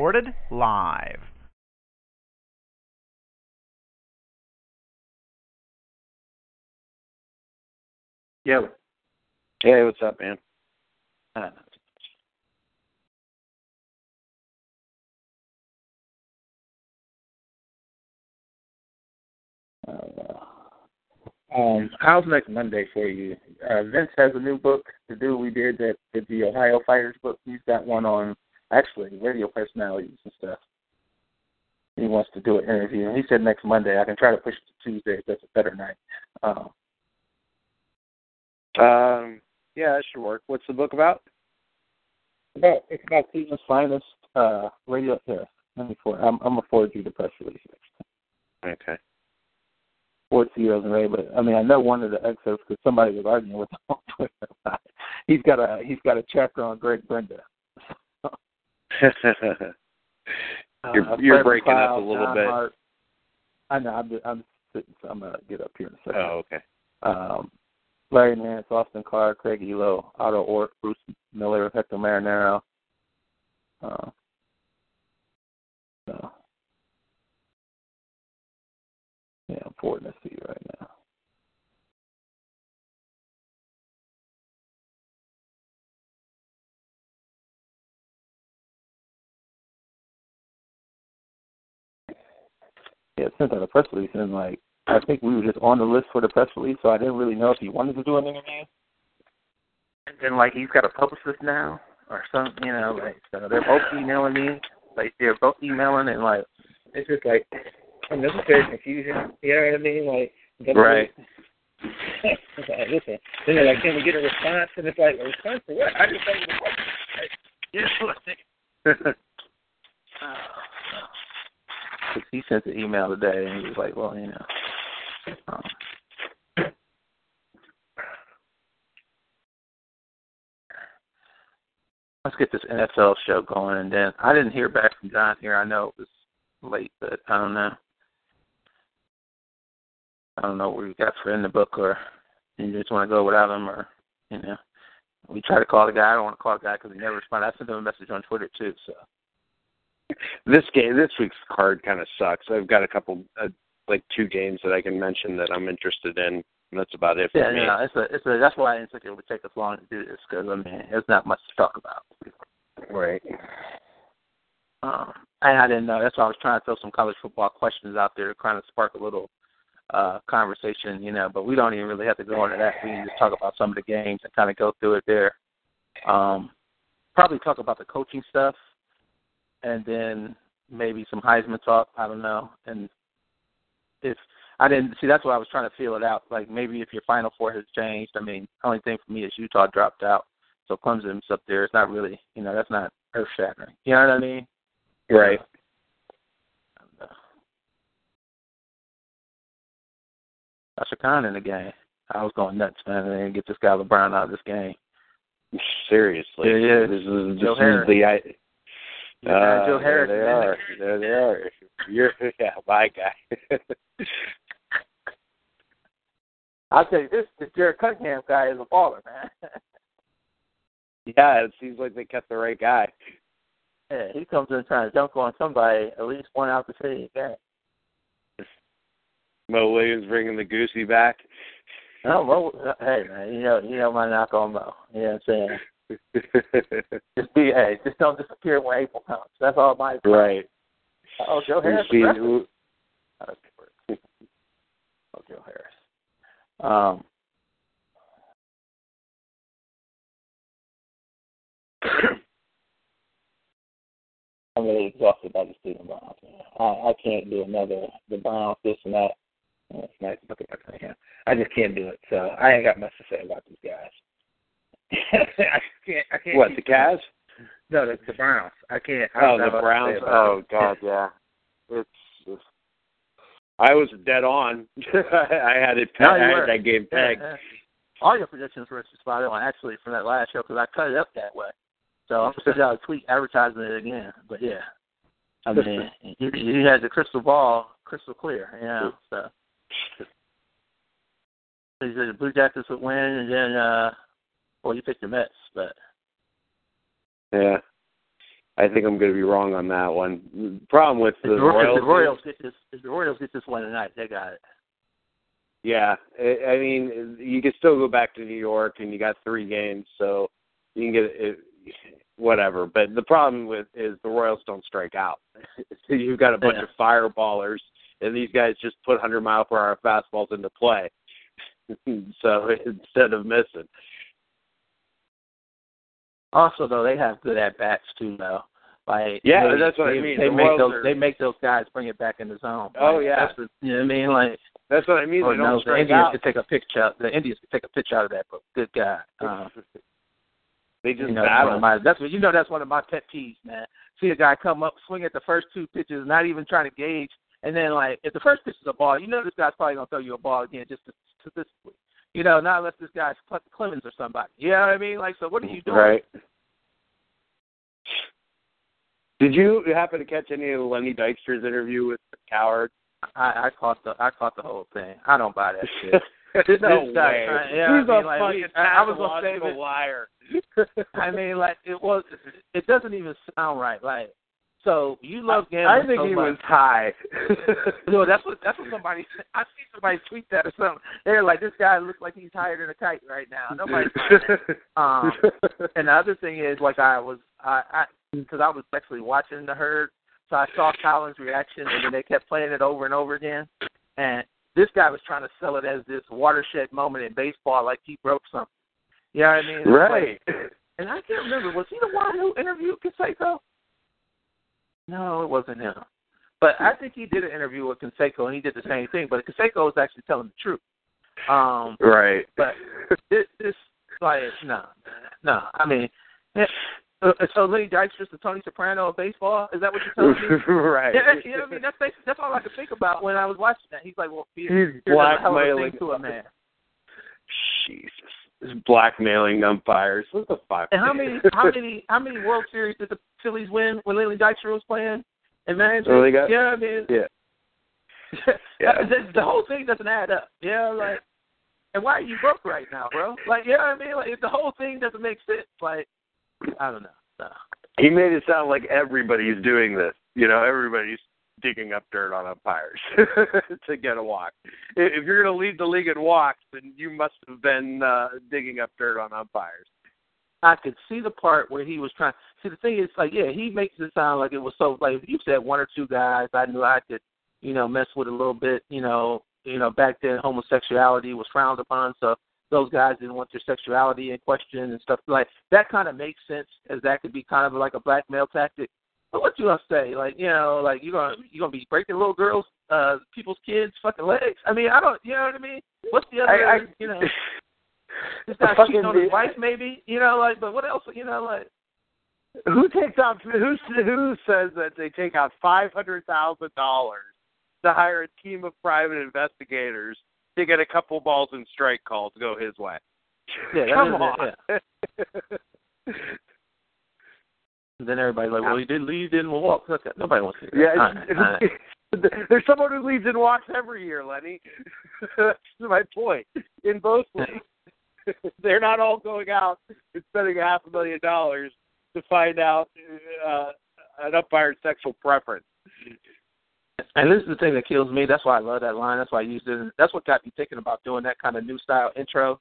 Recorded live. Yo. Hey, what's up, man? Uh, um, how's next Monday for you? Uh, Vince has a new book. The dude we did that did the Ohio Fighters book. He's got one on actually radio personalities and stuff. He wants to do an interview. And he said next Monday. I can try to push it to Tuesday if that's a better night. Um, Um, yeah, that should work. What's the book about? about it's about Cleveland's finest uh, radio. Here, let me forward. I'm, I'm gonna forward you the press release next. Okay. Forward to you, Ray. But I mean, I know one of the excerpts because somebody was arguing with him on Twitter about it. He's got a he's got a chapter on Greg Brinda. you're Uh, you're breaking up a little John bit. Hart. I know. I'm I'm sitting. So I'm gonna get up here in a second. Oh, okay. um, Larry Nance, Austin Carr, Craig Ehlo, Otto Orf, Bruce Miller, Hector Marinaro. Uh, so, yeah, I'm forwarding this to you right now. Yeah, it sent out a press release and like I think we were just on the list for the press release, so I didn't really know if he wanted to do an interview. And then like he's got a publicist now or something, you know, like so they're both emailing me. Like they're both emailing and like it's just like unnecessary confusion. You know what I mean? Like Right. like, listen. Then they're like, can we get a response? And it's like, a response to what? I just think the what? Like, you know, like, uh, he sent an email today, and he was like, "Well, you know." Um, let's get this NFL show going, and then I didn't hear back from John here. I know it was late, but I don't know. I don't know what we got for in the book, or you just want to go without him, or you know. We try to call the guy. I don't want to call the guy because he never responded. I sent him a message on Twitter too. So This game, this week's card kind of sucks. I've got a couple, uh, like two games that I can mention that I'm interested in. And that's about it for yeah, me. know, it's a, it's a. That's why I didn't think it would take us long to do this because I mean, there's not much to talk about. Right. Um, and I didn't know. That's why I was trying to throw some college football questions out there to kind of spark a little uh conversation, you know. But we don't even really have to go into that. We can just talk about some of the games and kind of go through it there. Um, probably talk about the coaching stuff, and then maybe some Heisman talk. I don't know. And if I didn't see, that's why I was trying to feel it out. Like maybe if your Final Four has changed. I mean, only thing for me is Utah dropped out, so Clemson's up there. It's not really, you know, that's not earth shattering. You know what I mean? Right. Uh, Usher Khan in the game. I was going nuts, man. And get this guy LeBron out of this game. Seriously. Yeah, yeah. This is, this Joe is Harris. the Yeah, uh, Joe Harris There they are. There they are. You're yeah, my guy. I'll tell you this: this Jared Cunningham guy is a baller, man. yeah, it seems like they kept the right guy. yeah, he comes in trying to dunk on somebody at least one out the city. Yeah. Mo Williams bringing the goosey back. No, well, hey man, you know, you know my knock on Mo. You know what I'm saying? Just be, hey, just don't disappear when April comes. That's all my advice. right. Oh, Joe Harris. See, who- Oh, Joe Harris. Um, I'm really exhausted by the student Browns. I, I can't do another the Browns this and that. Oh, it's nice. Look at. I just can't do it. So I ain't got much to say about these guys. I can't. I can't. What the Cavs? No, the, the Browns. I can't. I Oh, the Browns. Oh. God, yeah. It's. it's I was dead on. I had it. No, I had were. that game pegged. yeah. All your predictions were spot on, actually, from that last show because I cut it up that way. So I'm gonna send out a tweet advertising it again. But yeah, I mean, you, you had the crystal ball crystal clear, you know. So you said the Blue Jackets would win, and then uh, well, you picked the Mets, but Yeah. I think I'm going to be wrong on that one. The problem with if the the, Royals, if the Royals get this, if the Royals get this one tonight, they got it. yeah, I I mean, you can still go back to New York, and you got three games, so you can get it, whatever. But the problem with is the Royals don't strike out. so you've got a bunch Yeah. of fireballers, and these guys just put 100 mile per hour fastballs into play. so instead of missing, Also, though, they have good at bats too, though. Like Yeah, they, that's what I mean. They The make those. are- They make those guys bring it back in the zone. Oh, Like, yeah. that's the, you know what I mean? Like, that's what I mean. oh They no, the Indians out. could take a picture. out- The Indians could take a pitch out of that, but good guy. Um, they just you know, that's battle. my, that's what you know. That's one of my pet peeves, man. See a guy come up, swing at the first two pitches, not even trying to gauge, and then like if the first pitch is a ball, you know this guy's probably gonna throw you a ball again just to, statistically. You know, not unless this guy's Clemens or somebody. You know what I mean? Like, so what are you doing? Right. Did you happen to catch any of Lenny Dykstra's interview with Cowherd? I, I caught the I caught the whole thing. I don't buy that shit. There's no This guy way. trying- He's I mean, a like, fucking I- I was gonna say pathological liar. I mean, like it was. It doesn't even sound right. Like, so you love gambling I think so he much. was high. No, that's what that's what somebody. I see somebody tweet that or something. They're like, this guy looks like he's higher than a kite right now. Nobody's. um, and the other thing is, like, I was, I, I, because I was actually watching the herd, so I saw Collins' reaction, and then they kept playing it over and over again. And this guy was trying to sell it as this watershed moment in baseball, like he broke something. You know what I mean? Right. like- and I can't remember. Was he the one who interviewed Canseco? No, it wasn't him. But I think he did an interview with Canseco, and he did the same thing. But Canseco was actually telling the truth. Um, Right. but this, this like, no, no. I mean, yeah, uh, so Lenny Dykstra's the Tony Soprano of baseball. Is that what you're telling me? right. Yeah, you know what I mean? That's that's all I could think about when I was watching that. He's like, well, He's fear does a hell blackmailing. to a man. Jesus. He's blackmailing umpires. What the fuck? And how many, how many, how many World Series did the Phillies win when Lenny Dykstra was playing and managing? Oh, they got- yeah, I mean, Yeah. Yeah. the, the whole thing doesn't add up. Yeah, like, and why are you broke right now, bro? Like, you know what I mean? Like, if the whole thing doesn't make sense, like, I don't know. So, He made it sound like everybody's doing this. You know, everybody's digging up dirt on umpires to get a walk. If you're going to lead the league in walks, then you must have been uh, digging up dirt on umpires. I could see the part where he was trying. See, the thing is, like, yeah, he makes it sound like it was so. Like, if you said one or two guys, I knew I could, you know, mess with a little bit. You know, you know, back then homosexuality was frowned upon, so those guys didn't want their sexuality in question and stuff like that. Kind of makes sense, as that could be kind of like a blackmail tactic. But what you gonna say? Like, you know, like you gonna you gonna be breaking little girls, uh, people's kids' fucking legs? I mean, I don't. You know what I mean? What's the other? I, I, you know. This fucking- cheating on his wife, maybe. You know, like, but what else? You know, like, who takes out? Who who says that they take out five hundred thousand dollars to hire a team of private investigators to get a couple balls and strike calls to go his way? Yeah, Come is it, on. then everybody's like, well, he did leave, didn't walk. Okay, Nobody wants to hear Yeah, that. All right, all right. there's someone who leads in walks every year, Lenny. That's my point. In both leagues, they're not all going out and spending a half a million dollars to find out uh, an umpire's sexual preference. And this is the thing that kills me. That's why I love that line. That's why I used it. That's what got me thinking about doing that kind of new style intro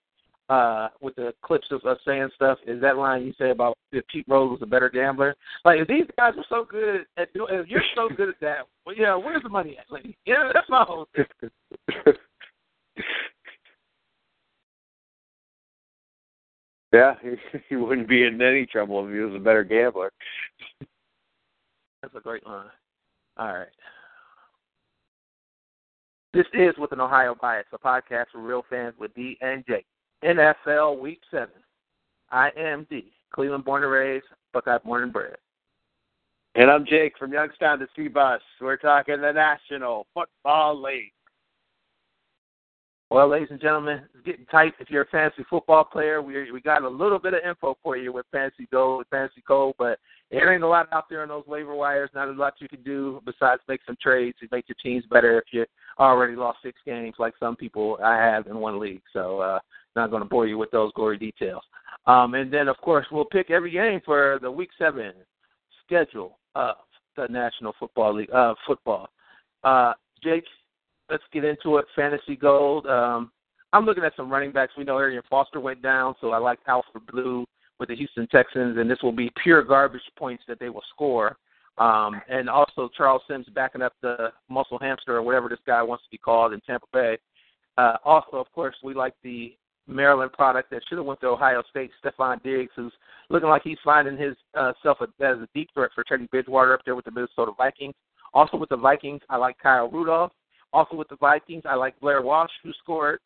uh, with the clips of us saying stuff. Is that line you said about if Pete Rose was a better gambler? Like, if these guys are so good at doing, if you're so good at that, well, yeah, where's the money at, Lenny? Yeah, that's my whole thing. yeah, he, he wouldn't be in any trouble if he was a better gambler. That's a great line. All right. This is with an Ohio bias, a podcast for real fans with D and J. NFL Week Seven. I am D. Cleveland born and raised, Buckeye born and bred. And I'm Jake from Youngstown to C-Bus. We're talking the National Football League. Well, ladies and gentlemen, it's getting tight. If you're a fantasy football player, we we got a little bit of info for you with Fantasy Gold, with Fantasy Gold, but there ain't a lot out there on those waiver wires. Not a lot you can do besides make some trades to make your teams better if you already lost six games, like some people I have in one league. So, uh, not going to bore you with those gory details. Um, and then, of course, we'll pick every game for the Week Seven schedule of the National Football League. Uh, football. Uh, Jake, let's get into it. Fantasy Gold. Um, I'm looking at some running backs. We know Arian Foster went down, so I like Alfred Blue with the Houston Texans, and this will be pure garbage points that they will score. Um, and also Charles Sims backing up the muscle hamster or whatever this guy wants to be called in Tampa Bay. Uh, also, of course, we like the Maryland product that should have went to Ohio State, Stefon Diggs, who's looking like he's finding his uh, self as a deep threat for Teddy Bridgewater up there with the Minnesota Vikings. Also with the Vikings, I like Kyle Rudolph. Also with the Vikings, I like Blair Walsh, who scored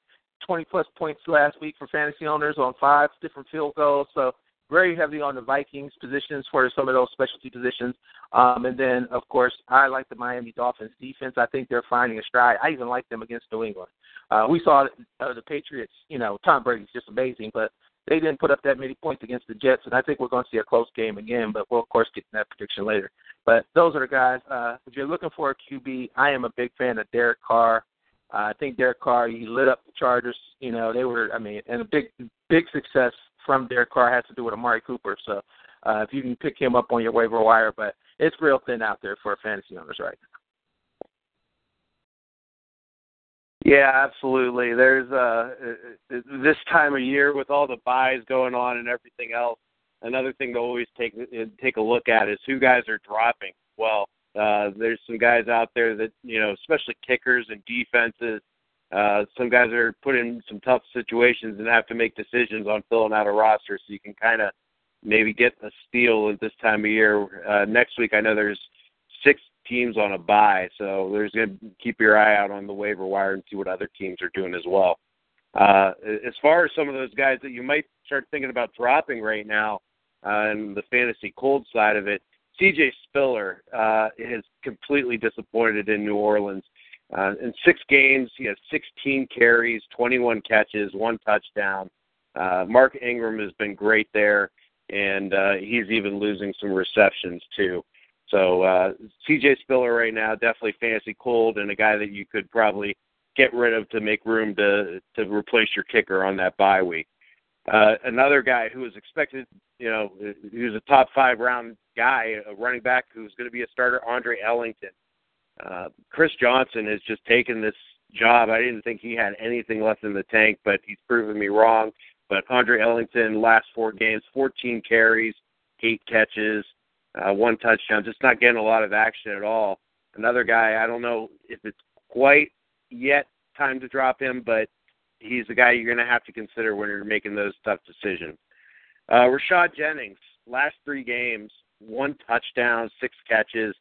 20 plus points last week for fantasy owners on five different field goals. So very heavy on the Vikings positions for some of those specialty positions. Um, and then, of course, I like the Miami Dolphins defense. I think they're finding a stride. I even like them against New England. Uh, we saw uh, the Patriots, you know, Tom Brady's just amazing, but they didn't put up that many points against the Jets, and I think we're going to see a close game again, but we'll, of course, get that prediction later. But those are the guys. Uh, if you're looking for a QB, I am a big fan of Derek Carr. Uh, I think Derek Carr, he lit up the Chargers. You know, they were, I mean, and a big, big success from Derek Carr has to do with Amari Cooper. So uh, if you can pick him up on your waiver wire, but it's real thin out there for fantasy owners right now. Yeah, absolutely. There's uh this time of year with all the byes going on and everything else. Another thing to always take take a look at is who guys are dropping. Well, uh there's some guys out there that you know, especially kickers and defenses. Uh some guys are put in some tough situations and have to make decisions on filling out a roster, so you can kind of maybe get a steal at this time of year. Uh Next week, I know there's six teams on a bye, so there's going to keep your eye out on the waiver wire and see what other teams are doing as well. Uh, as far as some of those guys that you might start thinking about dropping right now, uh, and the fantasy cold side of it, CJ Spiller uh, is completely disappointed in New Orleans. Uh, in six games, he has 16 carries, 21 catches, one touchdown. Uh, Mark Ingram has been great there, and uh, he's even losing some receptions too. So uh, CJ Spiller right now definitely fantasy cold and a guy that you could probably get rid of to make room to to replace your kicker on that bye week. Uh, another guy who was expected, you know, who's a top five round guy, a running back who's going to be a starter, Andre Ellington. Uh, Chris Johnson has just taken this job. I didn't think he had anything left in the tank, but he's proven me wrong. But Andre Ellington, last four games, 14 carries, eight catches, uh, one touchdown, just not getting a lot of action at all. Another guy, I don't know if it's quite yet time to drop him, but he's the guy you're going to have to consider when you're making those tough decisions. Uh, Rashad Jennings, last three games, one touchdown, six catches,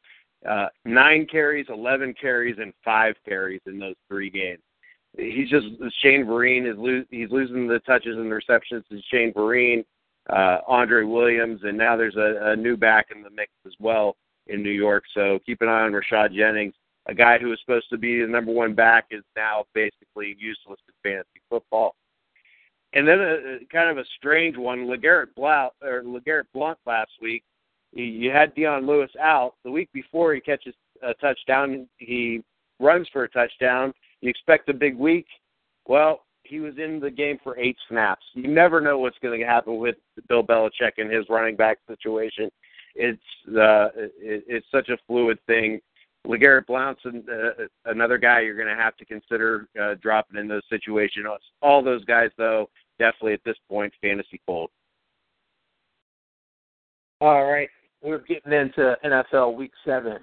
uh, nine carries, 11 carries, and five carries in those three games. He's just Shane Vereen is lo- he's losing the touches and the receptions to Shane Vereen uh, Andre Williams, and now there's a, a new back in the mix as well in New York. So keep an eye on Rashad Jennings. A guy who was supposed to be the number one back is now basically useless in fantasy football. And then a, a kind of a strange one, Legarrette Blount or Legarrette Blunt last week. You had Dion Lewis out the week before he catches a touchdown. He runs for a touchdown. You expect a big week. Well, he was in the game for eight snaps. You never know what's going to happen with Bill Belichick and his running back situation. It's uh, it, it's such a fluid thing. Legarrette Blount's uh, another guy you're going to have to consider uh, dropping in those situations. All those guys, though, definitely at this point, fantasy cold. All right, we're getting into NFL Week Seven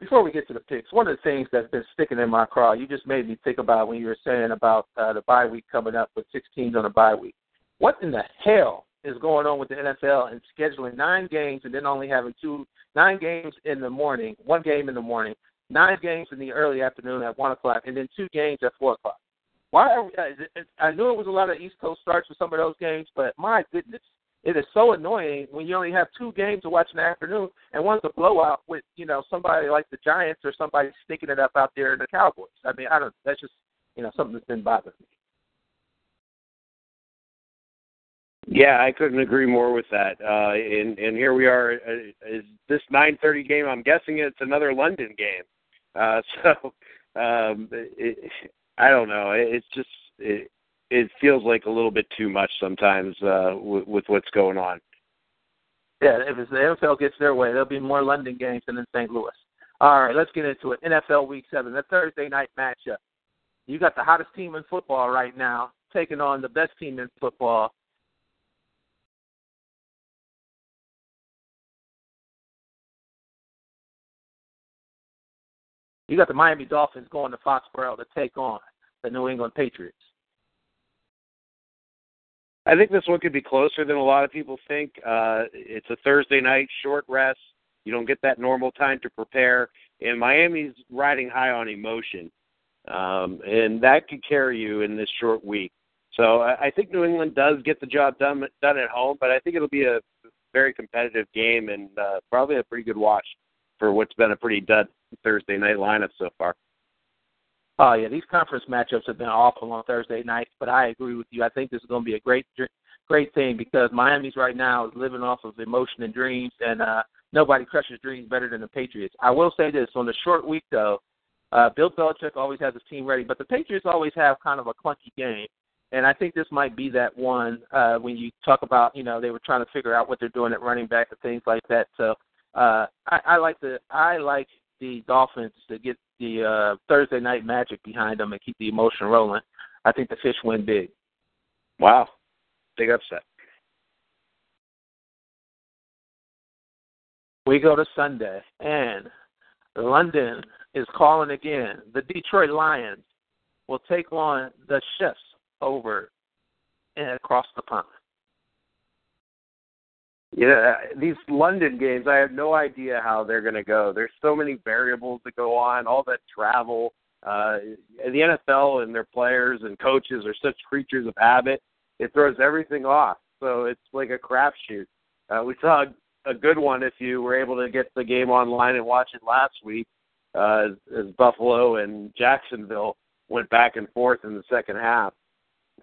before we get to the picks, one of the things that's been sticking in my craw, you just made me think about when you were saying about uh, the bye week coming up with six teams on the bye week. What in the hell is going on with the NFL and scheduling nine games and then only having two nine games in the morning, one game in the morning, nine games in the early afternoon at one o'clock, and then two games at four o'clock? Why? Are we, uh, I knew it was a lot of East Coast starts for some of those games, but my goodness, it is so annoying when you only have two games to watch in the afternoon, and one's a blowout with you know somebody like the Giants or somebody sticking it up out there in the Cowboys. I mean, I don't. That's just you know something that's been bothering me. Yeah, I couldn't agree more with that. Uh, and and here we are. Uh, is this 9:30 game? I'm guessing it's another London game. Uh, so um, it, I don't know. It, It's just it, it feels like a little bit too much sometimes uh, with, with what's going on. Yeah, if it's the NFL gets their way, there'll be more London games than in St. Louis. All right, let's get into it. NFL Week Seven, the Thursday night matchup. You got the hottest team in football right now taking on the best team in football. You got the Miami Dolphins going to Foxborough to take on the New England Patriots. I think this one could be closer than a lot of people think. Uh, it's a Thursday night, short rest. You don't get that normal time to prepare, and Miami's riding high on emotion, um, and that could carry you in this short week. So I, I think New England does get the job done done at home, but I think it'll be a very competitive game and uh, probably a pretty good watch for what's been a pretty dud Thursday night lineup so far. Oh yeah, these conference matchups have been awful on Thursday nights, but I agree with you. I think this is going to be a great, great thing because Miami's right now is living off of emotion and dreams, and uh, nobody crushes dreams better than the Patriots. I will say this: on the short week, though, uh, Bill Belichick always has his team ready, but the Patriots always have kind of a clunky game, and I think this might be that one uh, when you talk about, you know, they were trying to figure out what they're doing at running back and things like that. So uh, I, I like the I like the Dolphins to get the uh, Thursday night magic behind them and keep the emotion rolling, I think the fish win big. Wow, big upset. We go to Sunday, and London is calling again. The Detroit Lions will take on the Chiefs over and across the pond. Yeah, these London games, I have no idea how they're going to go. There's so many variables that go on, all that travel. Uh, the NFL and their players and coaches are such creatures of habit. It throws everything off. So it's like a crapshoot. Uh, we saw a, a good one if you were able to get the game online and watch it last week, uh, as, as Buffalo and Jacksonville went back and forth in the second half.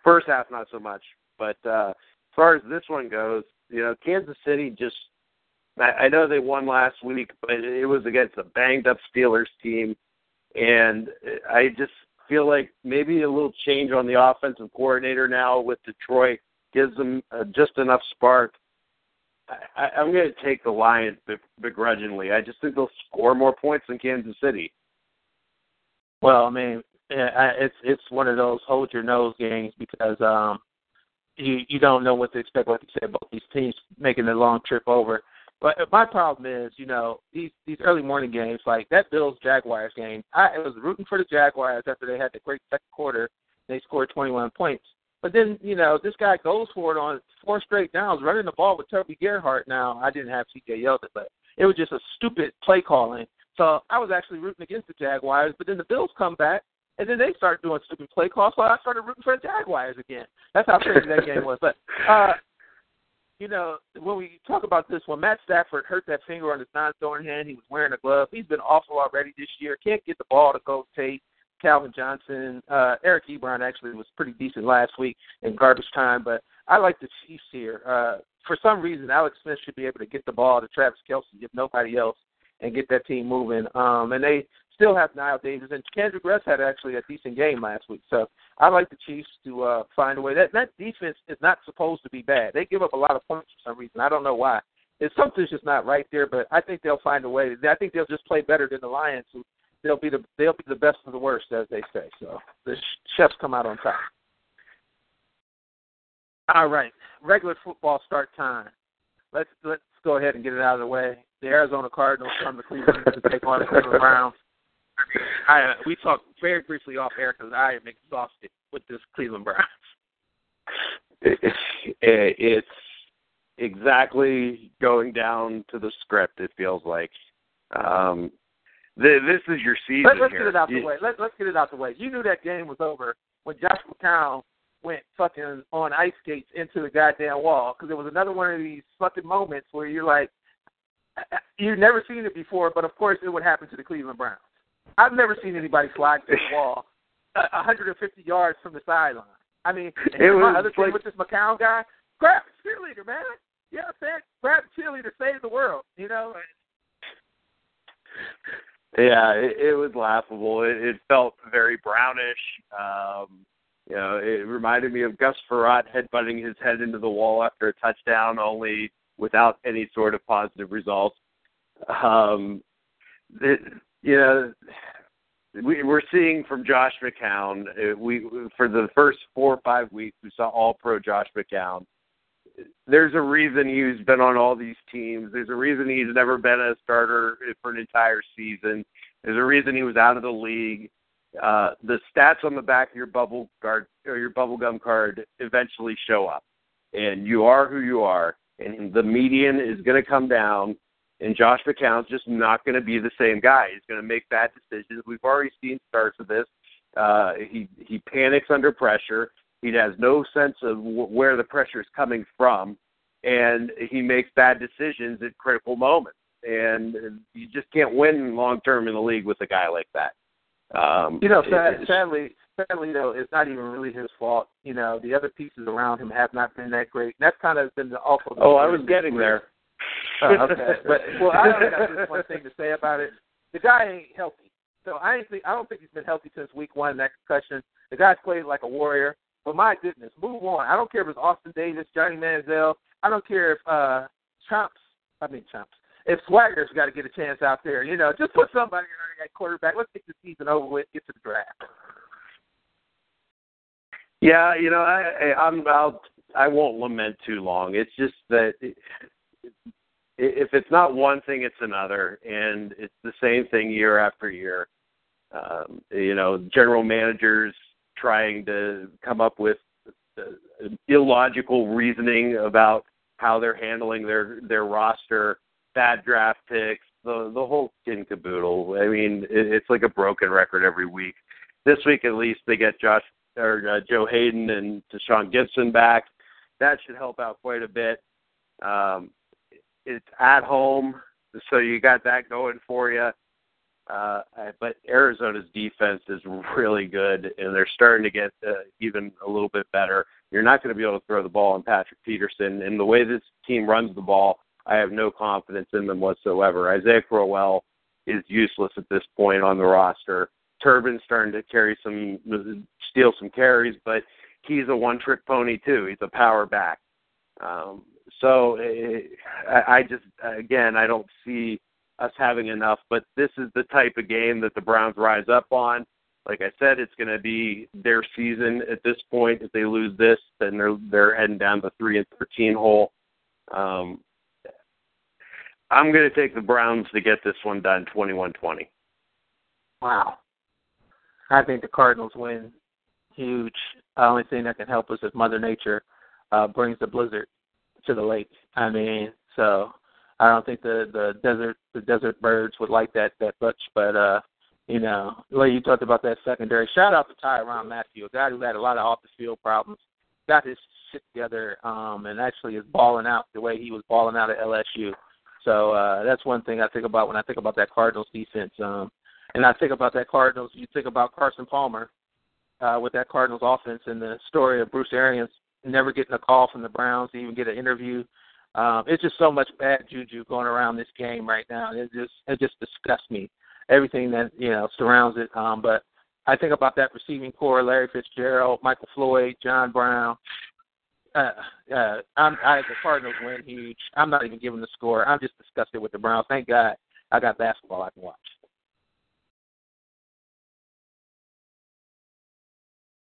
First half, not so much. But uh, as far as this one goes, you know, Kansas City just I, I know they won last week, but it was against a banged up Steelers team and I just feel like maybe a little change on the offensive coordinator now with Detroit gives them uh, just enough spark. I, I'm going to take the Lions begrudgingly. I just think they'll score more points than Kansas City. Well, I mean, it's it's one of those hold your nose games because um you you don't know what to expect. Like you said, both these teams making the long trip over. But my problem is, you know, these these early morning games, like that Bills Jaguars game. I was rooting for the Jaguars after they had the great second quarter. They scored 21 points. But then, you know, this guy goes for it on four straight downs, running the ball with Toby Gerhart. Now, I didn't have C.J. Yeldon, but it was just a stupid play calling. So I was actually rooting against the Jaguars. But then the Bills come back, and then they start doing stupid play calls, so I started rooting for the Jaguars again. That's how crazy that game was. But uh you know, when we talk about this, when Matt Stafford hurt that finger on his non-throwing hand, he was wearing a glove. He's been awful already this year. Can't get the ball to go Tate, Calvin Johnson, uh, Eric Ebron actually was pretty decent last week in garbage time. But I like the Chiefs here. Uh, for some reason, Alex Smith should be able to get the ball to Travis Kelce if nobody else, and get that team moving. Um, and they still have Knile Davis, and Kendrick Russ had actually a decent game last week. So I like the Chiefs to uh, find a way. That that defense is not supposed to be bad. They give up a lot of points for some reason. I don't know why. It's something's just not right there, but I think they'll find a way. I think they'll just play better than the Lions. They'll be the they'll be the best of the worst, as they say. So the chefs come out on top. All right, regular football start time. Let's let's go ahead and get it out of the way. The Arizona Cardinals come to Cleveland to take on the Cleveland Browns. I we talked very briefly off air because I am exhausted with this Cleveland Browns. Eh, it's exactly going down to the script. It feels like um, the, this is your season. Let, let's here. get it out the way. Let, let's get it out the way. You knew that game was over when Josh McCown went fucking on ice skates into the goddamn wall because it was another one of these fucking moments where you're like, eh, eh, you've never seen it before, but of course it would happen to the Cleveland Browns. I've never seen anybody slide through the wall a 150 yards from the sideline. I mean, It my was other thing like- with this McCown guy, grab a cheerleader, man. You know what I'm saying? Grab a cheerleader, save the world. You know? Yeah, it, it was laughable. It, it felt very brownish. Um, you know, it reminded me of Gus Frerotte headbutting his head into the wall after a touchdown, only without any sort of positive results. Um, it, you know, we, we're seeing from Josh McCown. uh, We for the first four or five weeks, we saw All Pro Josh McCown. There's a reason he's been on all these teams. There's a reason he's never been a starter for an entire season. There's a reason he was out of the league. Uh, the stats on the back of your bubble guard or your bubble gum card eventually show up, and you are who you are. And the median is going to come down, and Josh McCown's just not going to be the same guy. He's going to make bad decisions. We've already seen starts of this. Uh, he he panics under pressure. He has no sense of w- where the pressure is coming from, and he makes bad decisions at critical moments. And you just can't win long term in the league with a guy like that. Um, You know, sad, sadly, sadly though, it's not even really his fault. You know, the other pieces around him have not been that great. And that's kind of been the awful. oh, I was getting there. Oh, okay, but well, I only got just one thing to say about it. The guy ain't healthy, so I ain't think I don't think he's been healthy since week one. That concussion. The guy's played like a warrior. But my goodness, move on. I don't care if it's Austin Davis, Johnny Manziel. I don't care if uh Chomps. I mean Chomps. If Swagger's got to get a chance out there, you know, just put somebody in at quarterback. Let's get the season over with. Get to the draft. Yeah, you know, I, I I'm I'll I won't lament too long. It's just that it, if it's not one thing, it's another, and it's the same thing year after year. Um, you know, general managers trying to come up with uh, illogical reasoning about how they're handling their their roster, bad draft picks, the the whole and caboodle. I mean, it, it's like a broken record every week. This week, at least, they get Josh or uh, Joe Haden and Deshaun Gipson back. That should help out quite a bit. Um, it's at home, so you got that going for you. Uh, but Arizona's defense is really good, and they're starting to get uh, even a little bit better. You're not going to be able to throw the ball on Patrick Peterson, and the way this team runs the ball, I have no confidence in them whatsoever. Isaiah Crowell is useless at this point on the roster. Turbin's starting to carry some, steal some carries, but he's a one-trick pony too. He's a power back. Um, so uh, I, I just, again, I don't see us having enough. But this is the type of game that the Browns rise up on. Like I said, it's going to be their season at this point. If they lose this, then they're they're heading down the three and thirteen hole. Um, I'm going to take the Browns to get this one done, twenty-one twenty. Wow. I think the Cardinals win huge. The only thing that can help us is Mother Nature uh, brings the blizzard to the lake. I mean, so I don't think the the desert the desert birds would like that that much. But uh, you know, way you talked about that secondary, shout out to Tyrann Mathieu, a guy who had a lot of off the field problems, got his shit together, um, and actually is balling out the way he was balling out at LSU. So uh, that's one thing I think about when I think about that Cardinals defense. Um, and I think about that Cardinals. You think about Carson Palmer uh, with that Cardinals offense and the story of Bruce Arians never getting a call from the Browns to even get an interview. Um, it's just so much bad juju going around this game right now. It just it just disgusts me. Everything that you know surrounds it. Um, but I think about that receiving core: Larry Fitzgerald, Michael Floyd, John Brown. Uh, uh, I'm, I the Cardinals win huge. I'm not even giving the score. I'm just disgusted with the Browns. Thank God I got basketball I can watch.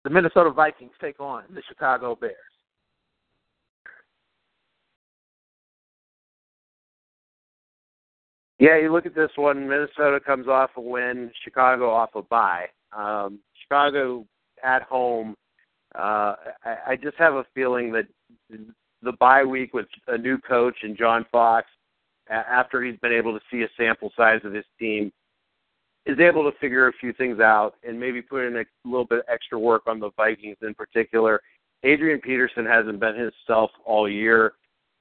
The Minnesota Vikings take on the Chicago Bears. Yeah, you look at this one. Minnesota comes off a win. Chicago off a bye. Um, Chicago at home. Uh, I, I just have a feeling that the bye week with a new coach and John Fox, after he's been able to see a sample size of his team, is able to figure a few things out and maybe put in a little bit extra work on the Vikings in particular. Adrian Peterson hasn't been himself all year.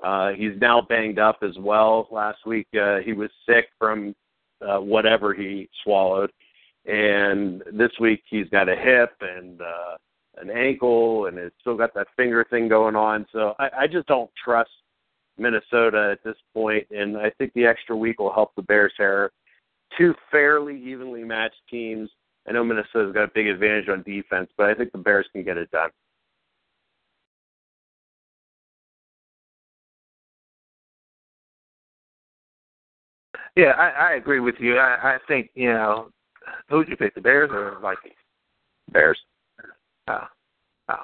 Uh, he's now banged up as well. Last week uh, he was sick from uh, whatever he swallowed, and this week he's got a hip and uh, an ankle, and it's still got that finger thing going on. So I, I just don't trust Minnesota at this point, and I think the extra week will help the Bears here. Two fairly evenly matched teams. I know Minnesota's got a big advantage on defense, but I think the Bears can get it done. Yeah, I, I agree with you. I, I think you know who'd you pick, the Bears or the Vikings? Bears. Oh, oh.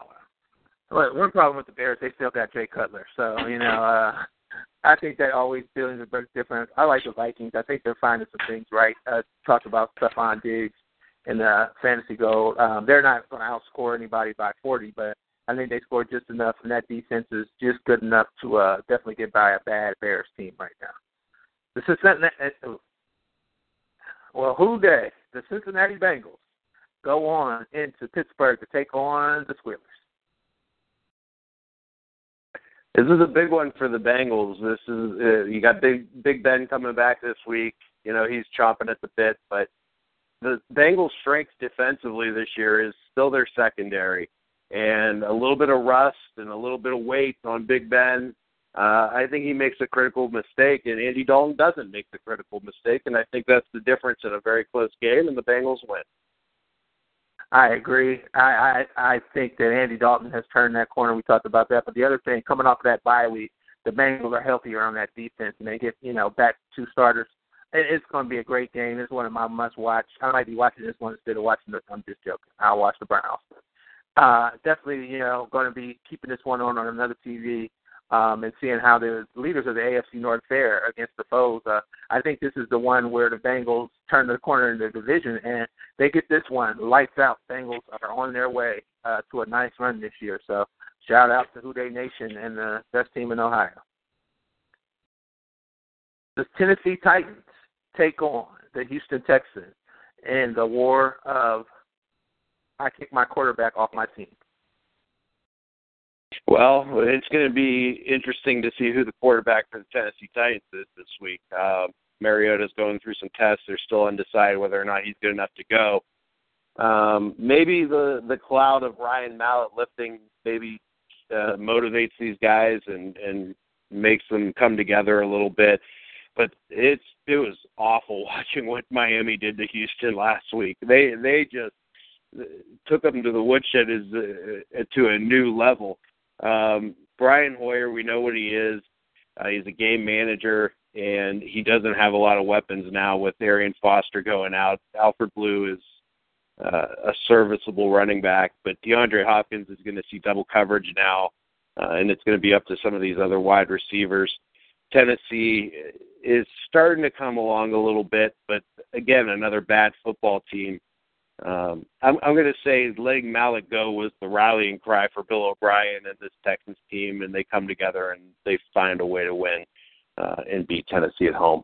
Well, one problem with the Bears, they still got Jay Cutler. So you know, uh, I think that always feelings are different. I like the Vikings. I think they're finding some things right. Uh, talked about Stefon Diggs in the fantasy goal. Um, they're not going to outscore anybody by 40, but I think they scored just enough, and that defense is just good enough to uh, definitely get by a bad Bears team right now. The Cincinnati, well, Who Dey the Cincinnati Bengals go on into Pittsburgh to take on the Squealers. This is a big one for the Bengals. This is uh, you got Big Big Ben coming back this week. You know he's chomping at the bit, but the Bengals' strength defensively this year is still their secondary, and a little bit of rust and a little bit of weight on Big Ben uh, I think he makes a critical mistake, and Andy Dalton doesn't make the critical mistake, and I think that's the difference in a very close game, and the Bengals win. I agree. I, I I think that Andy Dalton has turned that corner. We talked about that, but the other thing, coming off of that bye week, the Bengals are healthier on that defense, and they get you know back two starters. It, it's going to be a great game. It's one of my must watch. I might be watching this one instead of watching the. I'm just joking. I'll watch the Browns. Uh, definitely, you know, going to be keeping this one on on another TV um, and seeing how the leaders of the AFC North fare against the foes. Uh, I think this is the one where the Bengals turn the corner in the division and they get this one lights out. Bengals are on their way uh, to a nice run this year. So shout out to Who Dey Nation and the best team in Ohio. The Tennessee Titans take on the Houston Texans in the war of I kick my quarterback off my team. Well, it's going to be interesting to see who the quarterback for the Tennessee Titans is this week. Uh, Mariota's going through some tests; they're still undecided whether or not he's good enough to go. Um, maybe the the cloud of Ryan Mallett lifting maybe uh, motivates these guys and and makes them come together a little bit. But it's it was awful watching what Miami did to Houston last week. They they just uh, took them to the woodshed as uh, to a new level. Um, Brian Hoyer, we know what he is. Uh, he's a game manager, and he doesn't have a lot of weapons now with Arian Foster going out. Alfred Blue is uh, a serviceable running back, but DeAndre Hopkins is going to see double coverage now, uh, and it's going to be up to some of these other wide receivers. Tennessee is starting to come along a little bit, but again, another bad football team. Um, I'm, I'm going to say letting Mallett go was the rallying cry for Bill O'Brien and this Texans team, and they come together and they find a way to win uh, and beat Tennessee at home.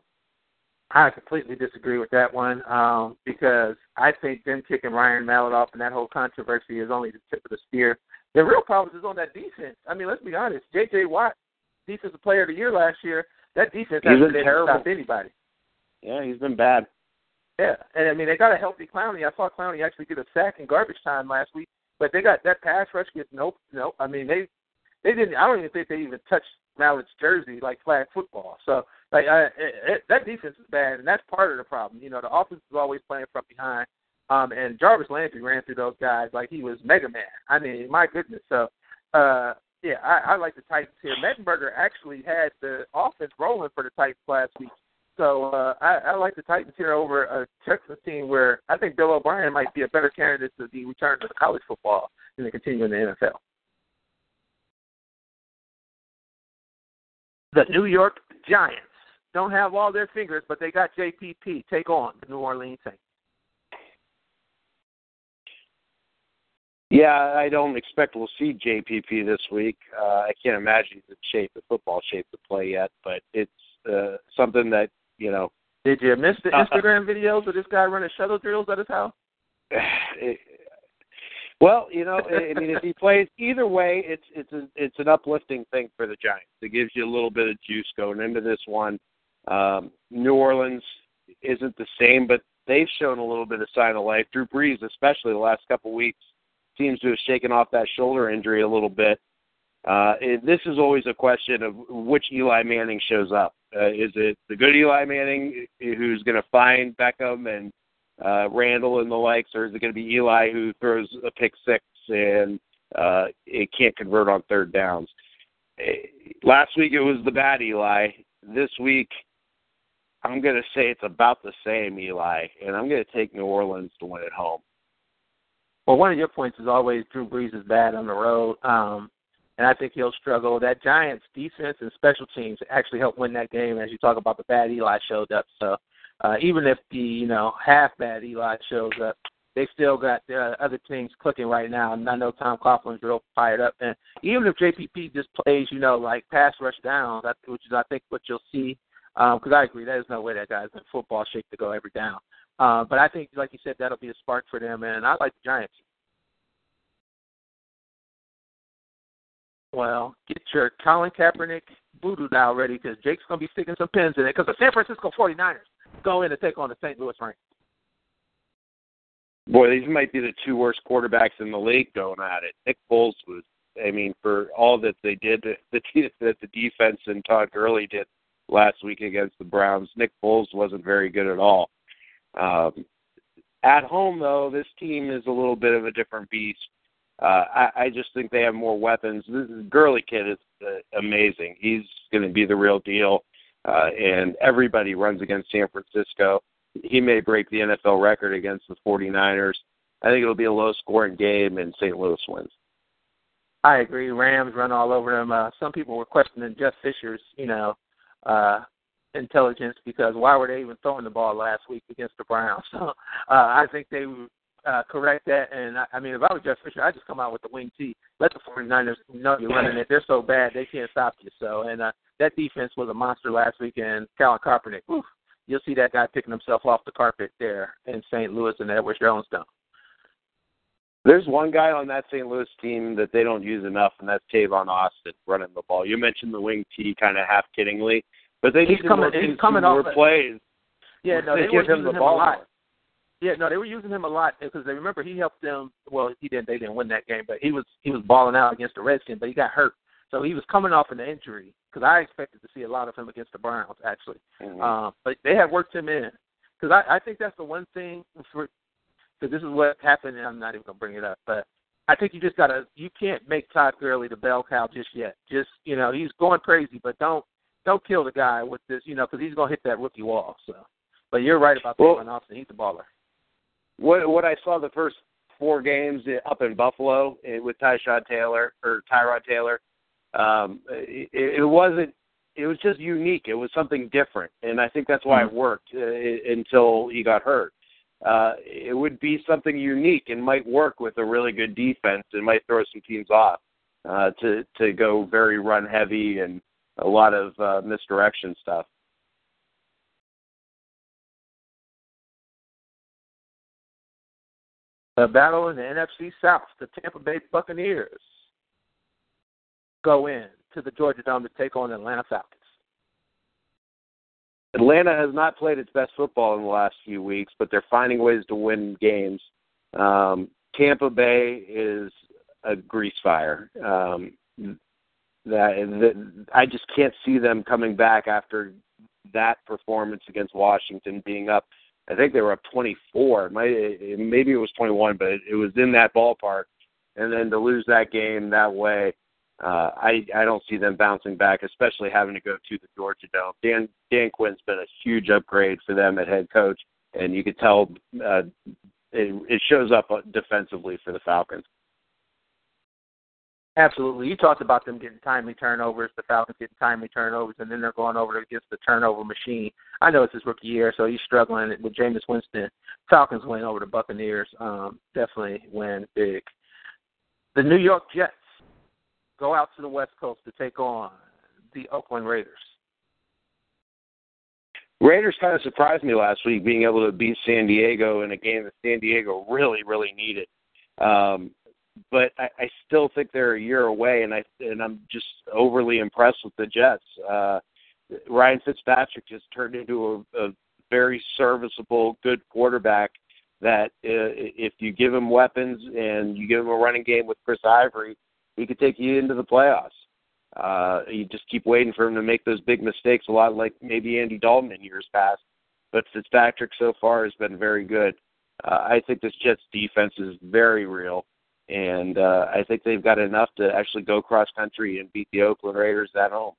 I completely disagree with that one um, because I think them kicking Ryan Mallett off and that whole controversy is only the tip of the spear. The real problem is on that defense. I mean, let's be honest. J.J. Watt, defensive player of the year last year, that defense hasn't been to stop anybody. Yeah, he's been bad. Yeah, and I mean they got a healthy Clowney. I saw Clowney actually get a sack in garbage time last week, but they got that pass rush gets nope, nope. I mean they they didn't. I don't even think they even touched Mallett's jersey like flag football. So like I, it, it, that defense is bad, and that's part of the problem. You know the offense is always playing from behind, um, and Jarvis Landry ran through those guys like he was Mega Man. I mean my goodness. So uh, yeah, I, I like the Titans here. Mettenberger actually had the offense rolling for the Titans last week. So uh, I, I like the Titans here over a Texas team where I think Bill O'Brien might be a better candidate to be returned to college football than to continue in the NFL. The New York Giants don't have all their fingers, but they got JPP. Take on the New Orleans Saints. Yeah, I don't expect we'll see JPP this week. Uh, I can't imagine he's in shape, the football shape to play yet, but it's uh, something that you know. Did you miss the uh, Instagram videos of this guy running shuttle drills at his house? Well, you know, I mean, if he plays either way, it's it's a, it's an uplifting thing for the Giants. It gives you a little bit of juice going into this one. Um, New Orleans isn't the same, but they've shown a little bit of sign of life. Drew Brees, especially the last couple of weeks, seems to have shaken off that shoulder injury a little bit. Uh, it, this is always a question of which Eli Manning shows up. Uh, is it the good Eli Manning who's going to find Beckham and uh, Randall and the likes, or is it going to be Eli who throws a pick six and uh, it can't convert on third downs? Eh, last week it was the bad Eli. This week, I'm going to say it's about the same Eli, and I'm going to take New Orleans to win at home. Well, one of your points is always Drew Brees is bad on the road, um, and I think he'll struggle. That Giants defense and special teams actually helped win that game, as you talk about the bad Eli showed up. So uh, even if the you know half bad Eli shows up, they still got uh, other things clicking right now. And I know Tom Coughlin's real fired up. And even if JPP just plays, you know, like pass rush downs, which is I think what you'll see, because um, I agree, there's no way that guy's in football shape to go every down. Uh, but I think, like you said, that'll be a spark for them. And I like the Giants. Well, get your Colin Kaepernick voodoo doll ready because Jake's going to be sticking some pins in it because the San Francisco 49ers go in and take on the St. Louis Rams. Boy, these might be the two worst quarterbacks in the league going at it. Nick Foles was, I mean, for all that they did, the that the defense and Todd Gurley did last week against the Browns, Nick Foles wasn't very good at all. Um, at home, though, this team is a little bit of a different beast. Uh, I, I just think they have more weapons. This Gurley kid is uh, amazing. He's going to be the real deal uh, and everybody runs against San Francisco. He may break the NFL record against the 49ers. I think it'll be a low scoring game and St. Louis wins. I agree. Rams run all over them. Uh, some people were questioning Jeff Fisher's, you know, uh, intelligence because why were they even throwing the ball last week against the Browns? So uh, I think they uh, correct that. And I, I mean, if I was Jeff Fisher, I'd just come out with the wing T. Let the 49ers know you're running it. They're so bad they can't stop you. So, and uh, that defense was a monster last week. And Colin Kaepernick, whew, you'll see that guy picking himself off the carpet there in St. Louis and Edward Jones Dome. There's one guy on that St. Louis team that they don't use enough, and that's Tavon Austin running the ball. You mentioned the wing T kind of half kiddingly, but they he's need coming, more, he's coming off plays. Yeah, no, they, they give him the him a lot. more. Yeah, no, they were using him a lot because they remember he helped them. Well, he didn't. They didn't win that game, but he was he was balling out against the Redskins, but he got hurt, so he was coming off an injury. Because I expected to see a lot of him against the Browns, actually. Mm-hmm. Um, but they had worked him in because I, I think that's the one thing for. Because this is what happened, and I'm not even gonna bring it up, but I think you just gotta. You can't make Todd Gurley the bell cow just yet. Just you know, he's going crazy, but don't don't kill the guy with this, you know, because he's gonna hit that rookie wall. So, but you're right about well, Austin. He's a baller what what I saw the first four games up in Buffalo eh, with Tyrod Taylor or Tyrod Taylor, um, it, it wasn't. It was just unique. It was something different, and I think that's why mm-hmm. it worked uh, until he got hurt. Uh, it would be something unique and might work with a really good defense and might throw some teams off uh, to to go very run heavy and a lot of uh, misdirection stuff. A battle in the NFC South. The Tampa Bay Buccaneers go in to the Georgia Dome to take on the Atlanta Falcons. Atlanta has not played its best football in the last few weeks, but they're finding ways to win games. Um, Tampa Bay is a grease fire. Um, that, that I just can't see them coming back after that performance against Washington, being up I think they were up 24. Maybe it was 21, but it was in that ballpark. And then to lose that game that way, uh, I I don't see them bouncing back, especially having to go to the Georgia Dome. Dan Dan Quinn's been a huge upgrade for them at head coach, and you could tell uh, it, it shows up defensively for the Falcons. Absolutely. You talked about them getting timely turnovers, the Falcons getting timely turnovers, and then they're going over against the turnover machine. I know it's his rookie year, so he's struggling with Jameis Winston. Falcons win over the Buccaneers. Um, definitely win big. The New York Jets go out to the West Coast to take on the Oakland Raiders. Raiders kind of surprised me last week being able to beat San Diego in a game that San Diego really, really needed. Um, but I, I still think they're a year away, and I and I'm just overly impressed with the Jets. Uh, Ryan Fitzpatrick just turned into a, a very serviceable, good quarterback. That uh, if you give him weapons and you give him a running game with Chris Ivory, he could take you into the playoffs. Uh, you just keep waiting for him to make those big mistakes, a lot like maybe Andy Dalton in years past. But Fitzpatrick so far has been very good. Uh, I think this Jets defense is very real, and uh, I think they've got enough to actually go cross country and beat the Oakland Raiders at home.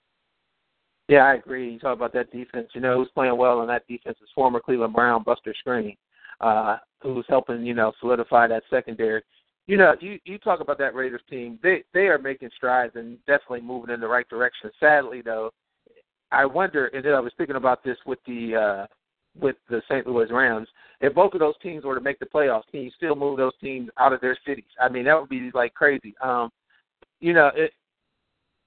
Yeah, I agree. You talk about that defense. You know who's playing well in that defense is former Cleveland Brown Buster Skrine, uh, who's helping you know solidify that secondary. You know, you you talk about that Raiders team. They they are making strides and definitely moving in the right direction. Sadly, though, I wonder. And then I was thinking about this with the uh, with the St. Louis Rams. If both of those teams were to make the playoffs, can you still move those teams out of their cities? I mean, that would be like crazy. Um, you know, it,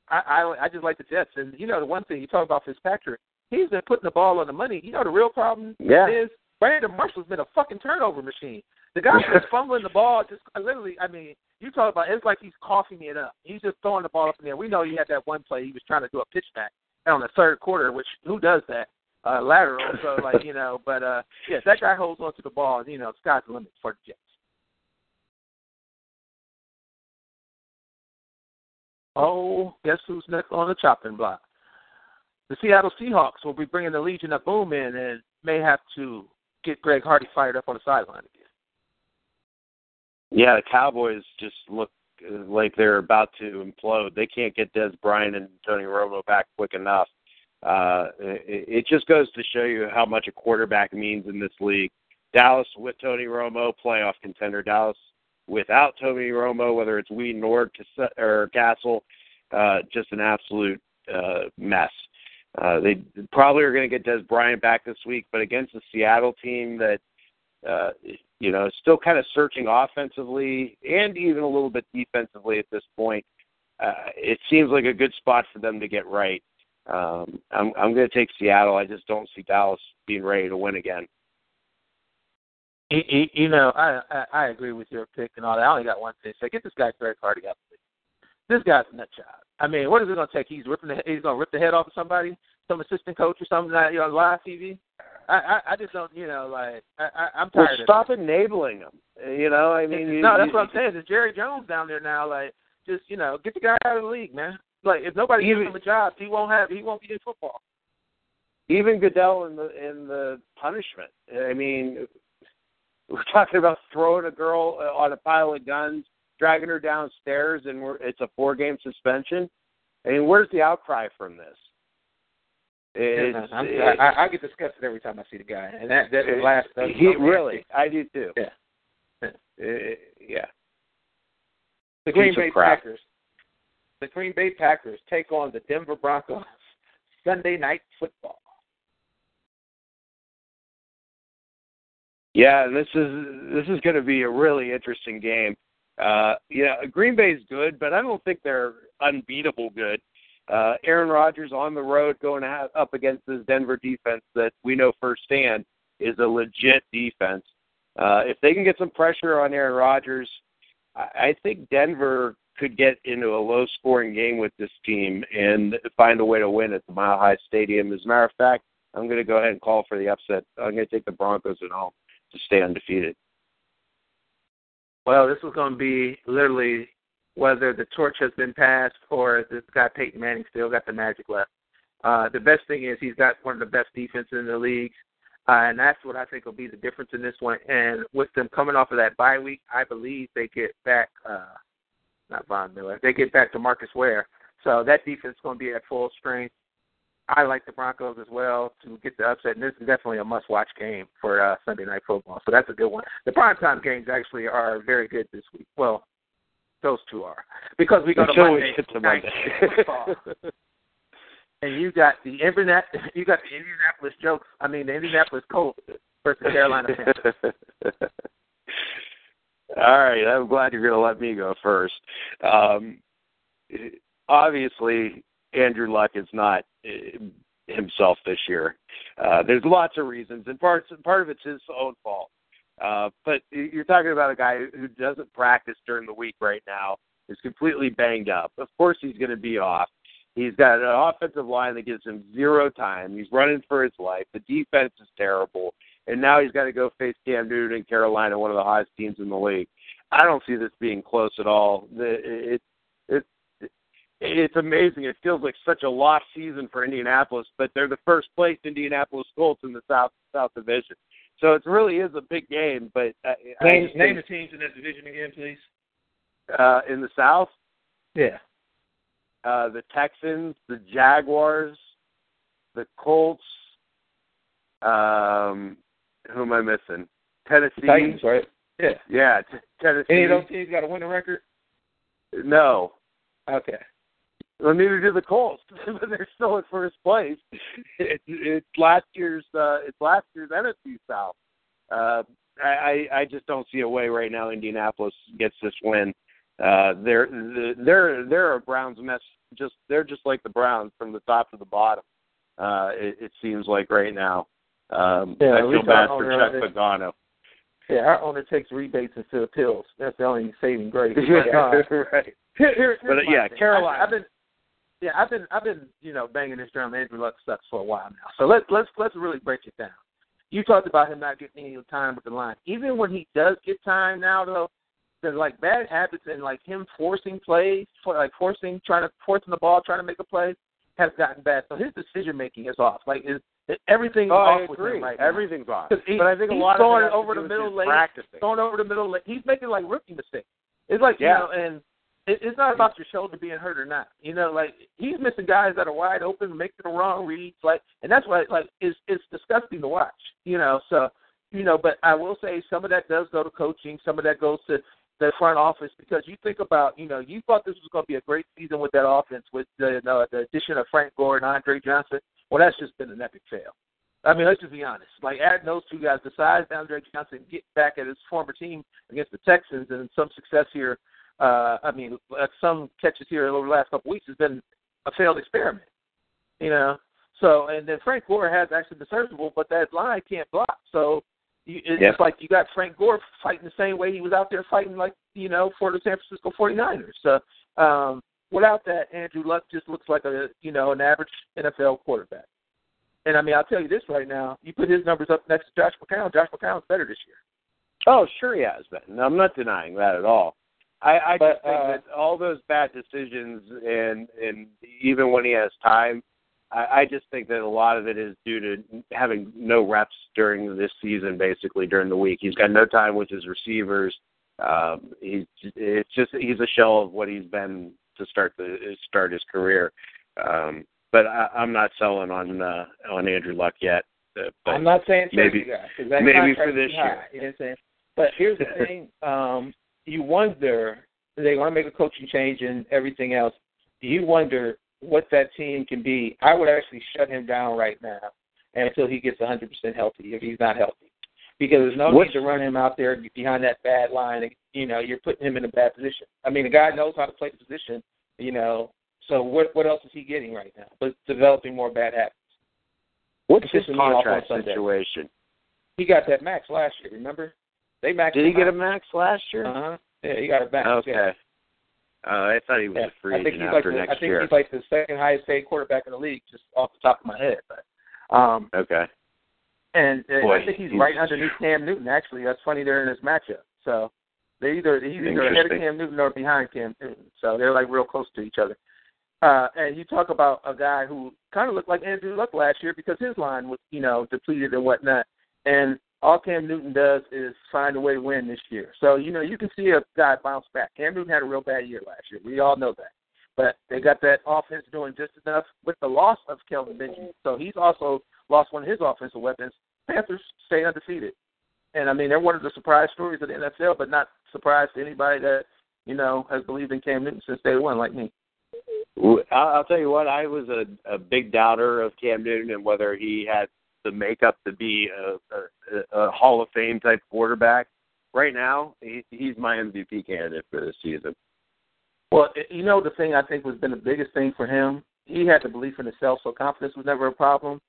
I, I I just like the Jets, and you know the one thing you talk about Fitzpatrick, he's been putting the ball on the money. You know the real problem yeah. is Brandon Marshall's been a fucking turnover machine. The guy's been fumbling the ball, just literally. I mean, you talk about it's like he's coughing it up. He's just throwing the ball up in there. We know he had that one play he was trying to do a pitch back on the third quarter, which who does that? Uh, lateral. So like you know, but uh, yes, that guy holds onto the ball. You know, sky's the limit for the Jets. Oh, guess who's next on the chopping block? The Seattle Seahawks will be bringing the Legion of Boom in and may have to get Greg Hardy fired up on the sideline again. Yeah, the Cowboys just look like they're about to implode. They can't get Dez Bryant and Tony Romo back quick enough. Uh, it, it just goes to show you how much a quarterback means in this league. Dallas with Tony Romo, playoff contender. Dallas without Tony Romo, whether it's Weeden or, or Cassel, uh, just an absolute uh, mess. Uh, they probably are going to get Dez Bryant back this week, but against the Seattle team that uh, you know is still kind of searching offensively and even a little bit defensively at this point, uh, it seems like a good spot for them to get right. Um, I'm I'm going to take Seattle. I just don't see Dallas being ready to win again. You, you know, I, I I agree with your pick and all that. I only got one thing to say: get this guy Greg Hardy out. This guy's a nut job. I mean, what is it going to take? He's ripping the he's going to rip the head off of somebody, some assistant coach or something like you know, on live TV. I, I I just don't, you know, like I, I I'm tired. Well, stop of enabling him. You know, I mean, you, no, that's you, what I'm saying. There's Jerry Jones down there now. Like, just you know, get the guy out of the league, man. Like if nobody even, gives him a job, he won't have he won't be in football. Even Goodell in the in the punishment. I mean, we're talking about throwing a girl uh, on a pile of guns, dragging her downstairs, and we're, it's a four game suspension. I mean, where's the outcry from this? It's, yeah, I, I get disgusted every time I see the guy, and that that it, last. He really, I do too. Yeah, it, yeah. The Green Bay Packers the Green Bay Packers take on the Denver Broncos Sunday night football. Yeah, this is this is going to be a really interesting game. Uh, yeah, Green Bay's good, but I don't think they're unbeatable good. Uh, Aaron Rodgers on the road going up against this Denver defense that we know firsthand is a legit defense. Uh, if they can get some pressure on Aaron Rodgers, I, I think Denver could get into a low scoring game with this team and find a way to win at the Mile High Stadium. As a matter of fact, I'm going to go ahead and call for the upset. I'm going to take the Broncos at home to stay undefeated. Well, this is going to be literally whether the torch has been passed or this guy Peyton Manning still got the magic left. Uh, the best thing is he's got one of the best defenses in the league, uh, and that's what I think will be the difference in this one. And with them coming off of that bye week, I believe they get back uh, not Von Miller. They get back DeMarcus Ware. So that defense is going to be at full strength. I like the Broncos as well to get the upset, and this is definitely a must-watch game for uh, Sunday Night Football. So that's a good one. The primetime games actually are very good this week. Well, those two are because we go to Monday. To Monday. and you got the Indianapolis, you got the Indianapolis jokes. I mean, the Indianapolis Colts versus Carolina Panthers. All right, I'm glad you're going to let me go first. Um, obviously, Andrew Luck is not uh, himself this year. Uh, there's lots of reasons, and part part of it's his own fault. Uh, but you're talking about a guy who doesn't practice during the week right now, is completely banged up. Of course, he's going to be off. He's got an offensive line that gives him zero time. He's running for his life. The defense is terrible, and now he's got to go face Cam Newton in Carolina, one of the hottest teams in the league. I don't see this being close at all. It, it, it it's amazing. It feels like such a lost season for Indianapolis, but they're the first place Indianapolis Colts in the South South Division. So it really is a big game. But I, name, I name think, the teams in that division again, please. uh, in the South, Yeah. uh, the Texans, the Jaguars, the Colts. Um, who am I missing? Tennessee. Titans, right? Yeah. Yeah, t- Tennessee. Any of those teams got a winning record? No. Okay. Well, neither do the Colts, but they're still in first place. It's, it's last year's uh, it's last year's NFC South. Uh, I I just don't see a way right now. Indianapolis gets this win. Uh, they're they're they're a Browns mess. Just they're just like the Browns from the top to the bottom. Uh, it, it seems like right now. Um, Yeah, I feel bad for Chuck it- Pagano. Yeah, our owner takes rebates instead of pills. That's the only saving grace. right. Here, here, But, here's yeah, thing. Carolina. I, I've been, yeah, I've been, I've been, you know, banging this drum. Andrew Luck sucks for a while now. So let's let's let's really break it down. You talked about him not getting any time with the line. Even when he does get time now, though, there's like bad habits and like him forcing plays, for like forcing, trying to forcing the ball, trying to make a play, has gotten bad. So his decision making is off. Like is everything Oh, off I with him right now. Everything's off. he- but I think a lot throwing of it over the middle lane, practicing. Going over the middle, lane. he's making like rookie mistakes. It's like Yeah. you know, and it, it's not about your shoulder being hurt or not. You know, like he's missing guys that are wide open, making the wrong reads, like, and that's why like it's it's disgusting to watch. You know, so you know, but I will say some of that does go to coaching, some of that goes to the front office because you think about, you know, you thought this was going to be a great season with that offense with the uh, the addition of Frank Gore and Andre Johnson. Well, that's just been an epic fail. I mean, let's just be honest. Like adding those two guys, besides Andre Johnson, get back at his former team against the Texans and some success here. Uh, I mean, some catches here over the last couple weeks has been a failed experiment. You know, so and then Frank Gore has actually been serviceable, but that line can't block. So you, it's Yeah. like you got Frank Gore fighting the same way he was out there fighting, like you know, for the San Francisco 49ers. So um, without that, Andrew Luck just looks like a you know an average NFL quarterback. And I mean, I'll tell you this right now: you put his numbers up next to Josh McCown. Josh McCown's better this year. Oh, sure he has been. I'm not denying that at all. I, I But, just think uh, that all those bad decisions and and even when he has time, I, I just think that a lot of it is due to having no reps during this season. Basically, during the week, he's got no time with his receivers. Um, he's it's just he's a shell of what he's been to start the start his career. Um, but I, I'm not selling on uh, on Andrew Luck yet. Uh, I'm not saying maybe- 'cause that maybe for is this high, year. You know what I'm saying? But here's the thing: um, you wonder they want to make a coaching change and everything else. You wonder what that team can be. I would actually shut him down right now until he gets 100% healthy. If he's not healthy, because there's no What's- need to run him out there behind that bad line. You know, you're putting him in a bad position. I mean, the guy knows how to play the position. You know, so what what else is he getting right now? But developing more bad habits. what's his Pissing me off on contract situation? He got that max last year. Remember? They maxed. Did he him get a max last year? Uh huh. Yeah, he got a max. Okay. Yeah. Uh, I thought he was Yeah. a free I think agent he's like after the, next I think year. he's like the second highest paid quarterback in the league, just off the top of my head. But um, okay. And uh, Boy, I think he's he's- right underneath Cam Newton. Actually, that's funny. They're in this matchup, so they either he's either ahead of Cam Newton or behind Cam Newton. So they're like real close to each other. Uh, and you talk about a guy who kind of looked like Andrew Luck last year because his line was, you know, depleted and whatnot. And all Cam Newton does is find a way to win this year. So, you know, you can see a guy bounce back. Cam Newton had a real bad year last year. We all know that. But they got that offense doing just enough with the loss of Kelvin Benjamin. So he's also lost one of his offensive weapons. Panthers stay undefeated. And I mean, they're one of the surprise stories of the NFL, but not surprise to anybody that, you know, has believed in Cam Newton since day one, like me. I'll, tell you what. I was a, a big doubter of Cam Newton and whether he had the makeup to be a, a, a Hall of Fame type quarterback. Right now, he, he's my MVP candidate for this season. Well, you know, the thing I think was been the biggest thing for him, he had the belief in himself, so confidence was never a problem.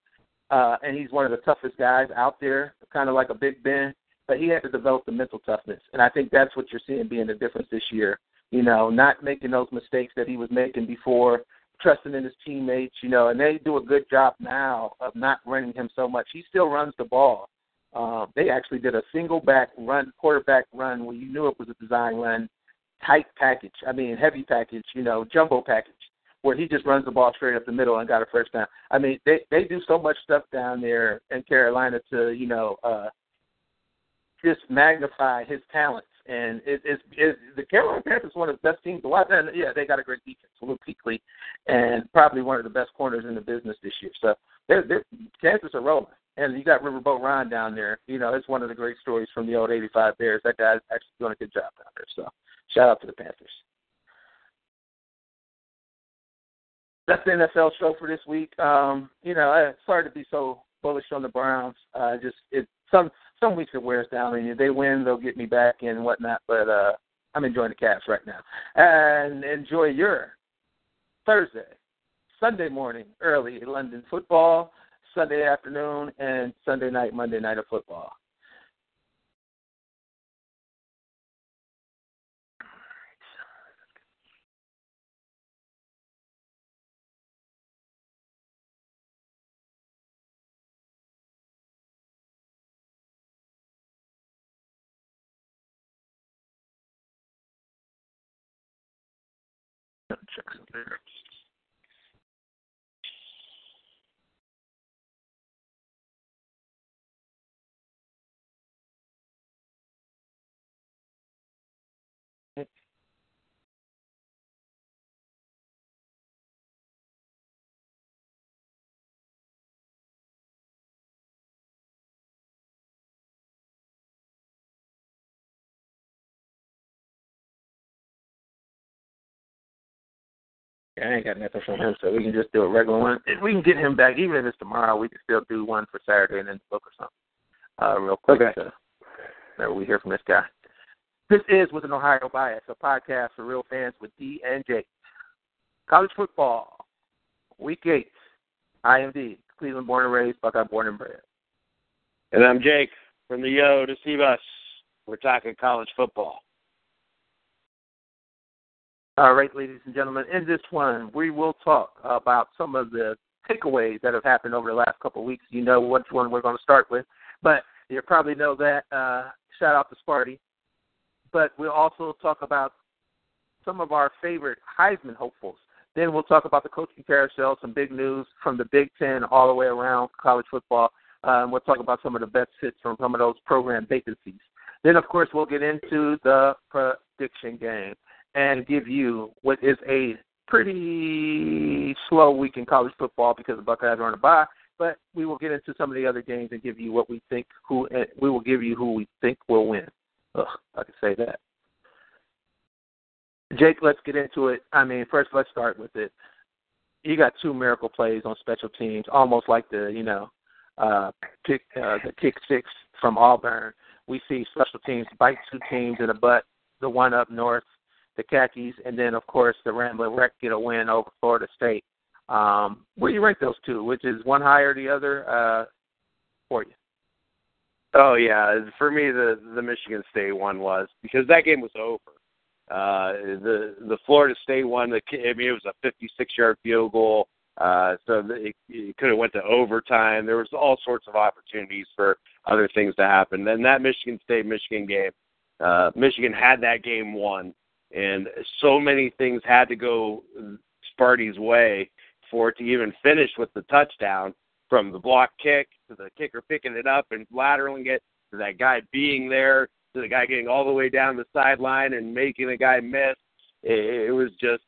Uh, and he's one of the toughest guys out there, kind of like a Big Ben. but he had to develop the mental toughness, and I think that's what you're seeing being the difference this year. You know, not making those mistakes that he was making before, trusting in his teammates. You know, and they do a good job now of not running him so much. He still runs the ball. Uh, they actually did a single back run, quarterback run, where you knew it was a design run, tight package. I mean, heavy package. You know, jumbo package where he just runs the ball straight up the middle and got a first down. I mean, they they do so much stuff down there in Carolina to you know uh, just magnify his talents. And it, it's, it's the Carolina Panthers one of the best teams to watch. And yeah, they got a great defense, Luke Kuechly, and probably one of the best corners in the business this year. So they're, they're, chances are rolling. And you got Riverboat Ron down there. You know, it's one of the great stories from the old '85 Bears. That guy's actually doing a good job down there. So shout out to the Panthers. That's the NFL show for this week. Um, you know, I, sorry to be so bullish on the Browns. Uh, just it some some weeks it wears down on you. They win, they'll get me back and whatnot. But uh, I'm enjoying the Cavs right now, and enjoy your Thursday, Sunday morning, early London football, Sunday afternoon, and Sunday night, Monday night of football. Check I ain't got nothing from him, so we can just do a regular one. If we can get him back, even if it's tomorrow, we can still do one for Saturday and then book or something. Uh, real quick. Okay. So, whenever we hear from this guy. This is with an Ohio bias, a podcast for real fans with D and J. College football, week eight. I am D, Cleveland born and raised, Buckeye born and bred. And I'm Jake from the Yo to see us. We're talking college football. All right, ladies and gentlemen, in this one, we will talk about some of the takeaways that have happened over the last couple of weeks. You know which one we're going to start with, but you probably know that. Uh, shout out to Sparty. But we'll also talk about some of our favorite Heisman hopefuls. Then we'll talk about the coaching carousel, some big news from the Big Ten all the way around college football. Um, we'll talk about some of the best fits from some of those program vacancies. Then, of course, we'll get into the prediction game and give you what is a pretty slow week in college football because the Buckeyes are on a bye. But we will get into some of the other games and give you what we think who we will give you who we think will win. Ugh, I can say that. Jake, let's get into it. I mean, first let's start with it. You got two miracle plays on special teams, almost like the you know uh, kick uh, the kick six from Auburn. We see special teams bite two teams in the butt. The one up north the Khakis, and then of course the Ramblin' Wreck get a win over Florida State. Um, where you rank those two? Which is one higher the other uh, for you? Oh yeah, for me the the Michigan State one was because that game was over. Uh, the the Florida State one, the I mean it was a 56 yard field goal, uh, so it, it could have went to overtime. There was all sorts of opportunities for other things to happen. Then that Michigan State Michigan game, uh, Michigan had that game won and so many things had to go Sparty's way for it to even finish with the touchdown from the block kick to the kicker picking it up and lateraling it to that guy being there to the guy getting all the way down the sideline and making the guy miss. It, it was just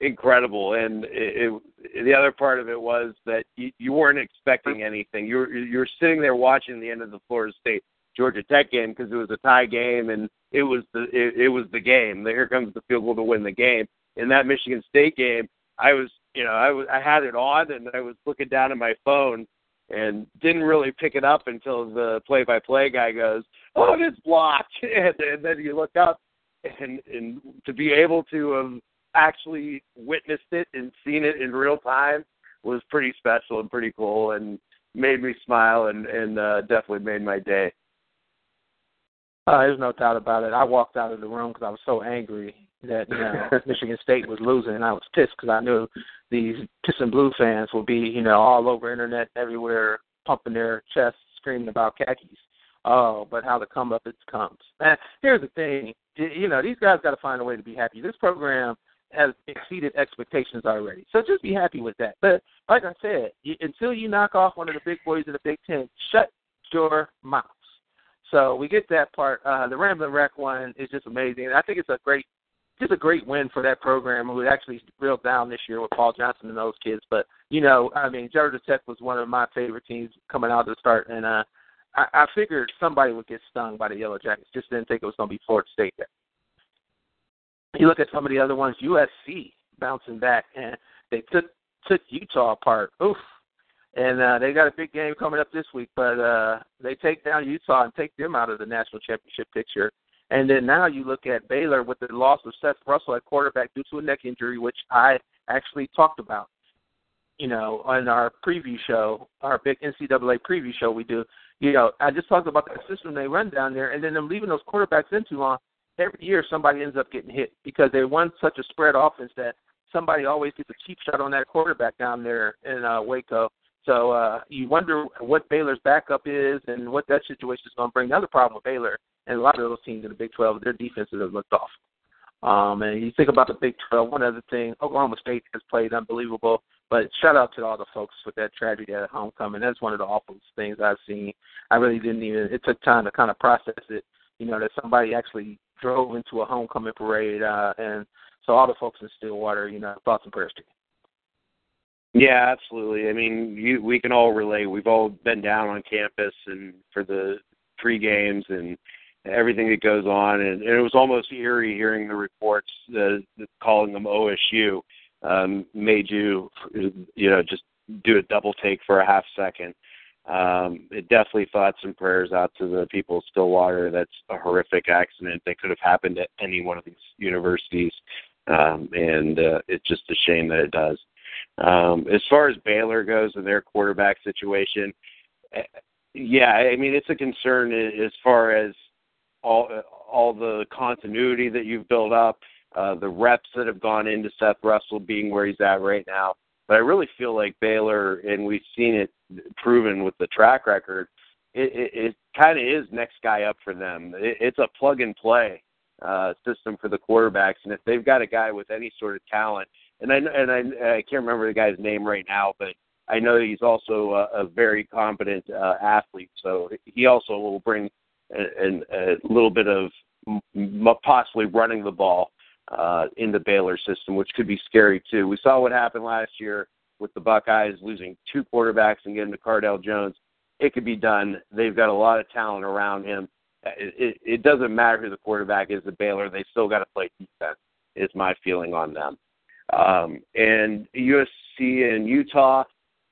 incredible. And it, it, the other part of it was that you, you weren't expecting anything. You were you were sitting there watching the end of the Florida State Georgia Tech game because it was a tie game and it was the it, it was the game. Here comes the field goal to win the game. In that Michigan State game, I was you know I was I had it on and I was looking down at my phone and didn't really pick it up until the play-by-play guy goes, "Oh, it's blocked," and, and then you look up and and to be able to have actually witnessed it and seen it in real time was pretty special and pretty cool and made me smile and and uh, definitely made my day. Uh, there's no doubt about it. I walked out of the room because I was so angry that you know Michigan State was losing, and I was pissed because I knew these Piss and Blue fans will be you know all over internet everywhere pumping their chests, screaming about khakis. Oh, but how the come up it comes. And here's the thing, you know these guys got to find a way to be happy. This program has exceeded expectations already, so just be happy with that. But like I said, you, until you knock off one of the big boys in the Big Ten, shut your mouth. So we get that part. Uh, the Ramblin' Wreck one is just amazing. I think it's a great, just a great win for that program who actually real down this year with Paul Johnson and those kids. But you know, I mean, Georgia Tech was one of my favorite teams coming out to start, and uh, I, I figured somebody would get stung by the Yellow Jackets. Just didn't think it was going to be Florida State. There. You look at some of the other ones, USC bouncing back, and they took took Utah apart. Oof, and uh, they got a big game coming up this week, but uh, they take down Utah and take them out of the national championship picture. And then now you look at Baylor with the loss of Seth Russell at quarterback due to a neck injury, which I actually talked about. You know, on our preview show, our big NCAA preview show we do. You know, I just talked about that system they run down there, and then them leaving those quarterbacks in too long. Every year, somebody ends up getting hit because they run such a spread offense that somebody always gets a cheap shot on that quarterback down there in uh, Waco so uh, you wonder what Baylor's backup is and what that situation is going to bring. Another problem with Baylor and a lot of those teams in the Big 12, their defenses have looked off. Um, and you think about the Big 12, one other thing, Oklahoma State has played unbelievable. But shout out to all the folks with that tragedy at homecoming. That's one of the awful things I've seen. I really didn't even. It took time to kind of process it. You know that somebody actually drove into a homecoming parade, uh, and so all the folks in Stillwater, you know, thoughts and prayers to you. Yeah, absolutely. I mean, you, we can all relate. We've all been down on campus and for the pre games and everything that goes on, and, and it was almost eerie hearing the reports uh, calling them OSU um, made you, you know, just do a double take for a half second. Um, it definitely thoughts and prayers out to the people of Stillwater. That's a horrific accident that could have happened at any one of these universities, um, and uh, it's just a shame that it does. Um, as far as Baylor goes and their quarterback situation, eh, yeah, I mean it's a concern as far as all all the continuity that you've built up, uh, the reps that have gone into Seth Russell being where he's at right now. But I really feel like Baylor, and we've seen it proven with the track record, it, it, it kind of is next guy up for them. It, it's a plug and play uh, system for the quarterbacks, and if they've got a guy with any sort of talent and I and I, I can't remember the guy's name right now, but I know he's also a, a very competent uh, athlete. So he also will bring a, a, little bit of m- possibly running the ball uh, in the Baylor system, which could be scary too. We saw what happened last year with the Buckeyes losing two quarterbacks and getting to Cardale Jones. It could be done. They've got a lot of talent around him. It, it, it doesn't matter who the quarterback is at Baylor; they still got to play defense. Is my feeling on them. Um, and USC and Utah,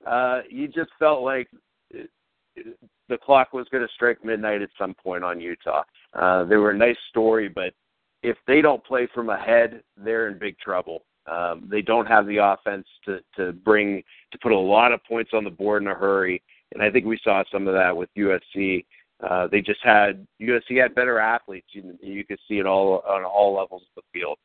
uh, you just felt like the clock was going to strike midnight at some point on Utah. Uh, they were a nice story, but if they don't play from ahead, they're in big trouble. Um, they don't have the offense to to bring to put a lot of points on the board in a hurry, and I think we saw some of that with USC. Uh, they just had USC had better athletes. You, you could see it all on all levels of the field.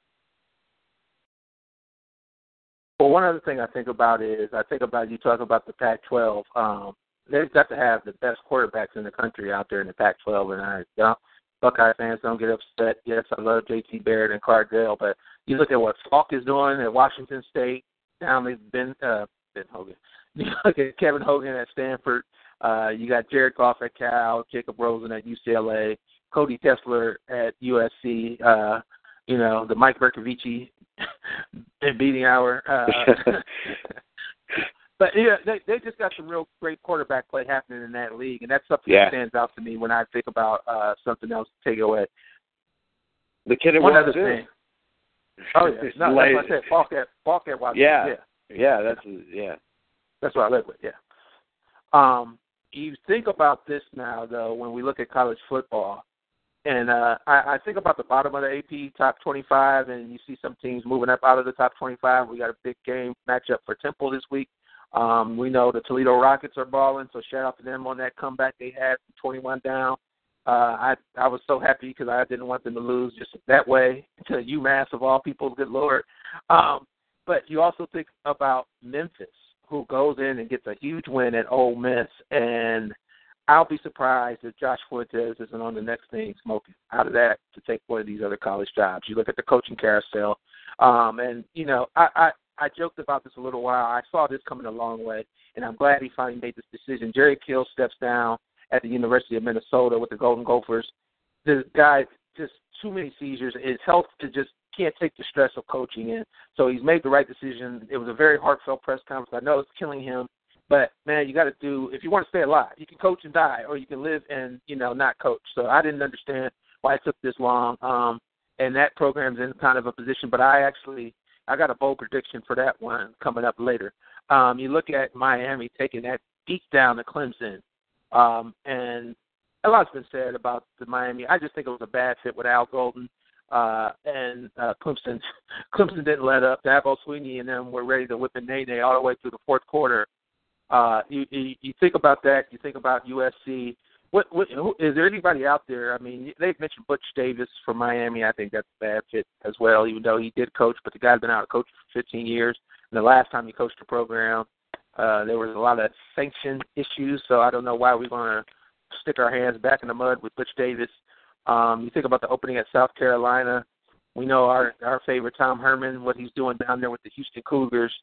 Well, one other thing I think about is I think about you talk about the Pac-12. Um, they've got to have the best quarterbacks in the country out there in the Pac-12, and I, know, Buckeye fans don't get upset. Yes, I love J.T. Barrett and Cardale, but you look at what Falk is doing at Washington State. Down with Ben uh, Ben Hogan. You look at Kevin Hogan at Stanford. Uh, you got Jared Goff at Cal, Jacob Rosen at UCLA, Cody Kessler at USC. Uh, you know the Mike Bercovici beating hour. Uh, but yeah, they they just got some real great quarterback play happening in that league, and that's something yeah. that stands out to me when I think about uh something else to take away. The kid at One other thing. Oh yeah, no, that's what I said. Falk Falk Wazzu. Yeah. yeah, yeah, that's yeah. That's what I live with. Yeah. Um, you think about this now, though, when we look at college football and uh, I, I think about the bottom of the AP top 25, and you see some teams moving up out of the top 25. We got a big game matchup for Temple this week. Um, we know the Toledo Rockets are balling, so shout out to them on that comeback they had 21 down. Uh, I I was so happy because I didn't want them to lose just that way to UMass of all people. Good lord! Um, but you also think about Memphis, who goes in and gets a huge win at Ole Miss, and I'll be surprised if Josh Fuentes isn't on the next thing smoking out of that to take one of these other college jobs. You look at the coaching carousel, um, and you know I, I I joked about this a little while. I saw this coming a long way, and I'm glad he finally made this decision. Jerry Kill steps down at the University of Minnesota with the Golden Gophers. The guy just too many seizures. His health to just can't take the stress of coaching in. So he's made the right decision. It was a very heartfelt press conference. I know it's killing him, but man, you got to do if you want to stay alive. You can coach and die, or you can live and you know not coach. So I didn't understand why it took this long. Um, and that program's in kind of a position, but I actually I got a bold prediction for that one coming up later. Um, you look at Miami taking that beat down to Clemson, um, and a lot's been said about the Miami. I just think it was a bad fit with Al Golden. Uh, and uh, Clemson, Clemson didn't let up. Dabo Swinney and them were ready to whip a nay all the way through the fourth quarter. Uh, you, you you think about that. You think about USC. What, what who, is there anybody out there? I mean, they've mentioned Butch Davis from Miami. I think that's a bad fit as well, even though he did coach. But the guy's been out of coaching for 15 years. And the last time he coached the program, uh, there was a lot of sanction issues. So I don't know why we're going to stick our hands back in the mud with Butch Davis. Um, you think about the opening at South Carolina. We know our our favorite Tom Herman, what he's doing down there with the Houston Cougars.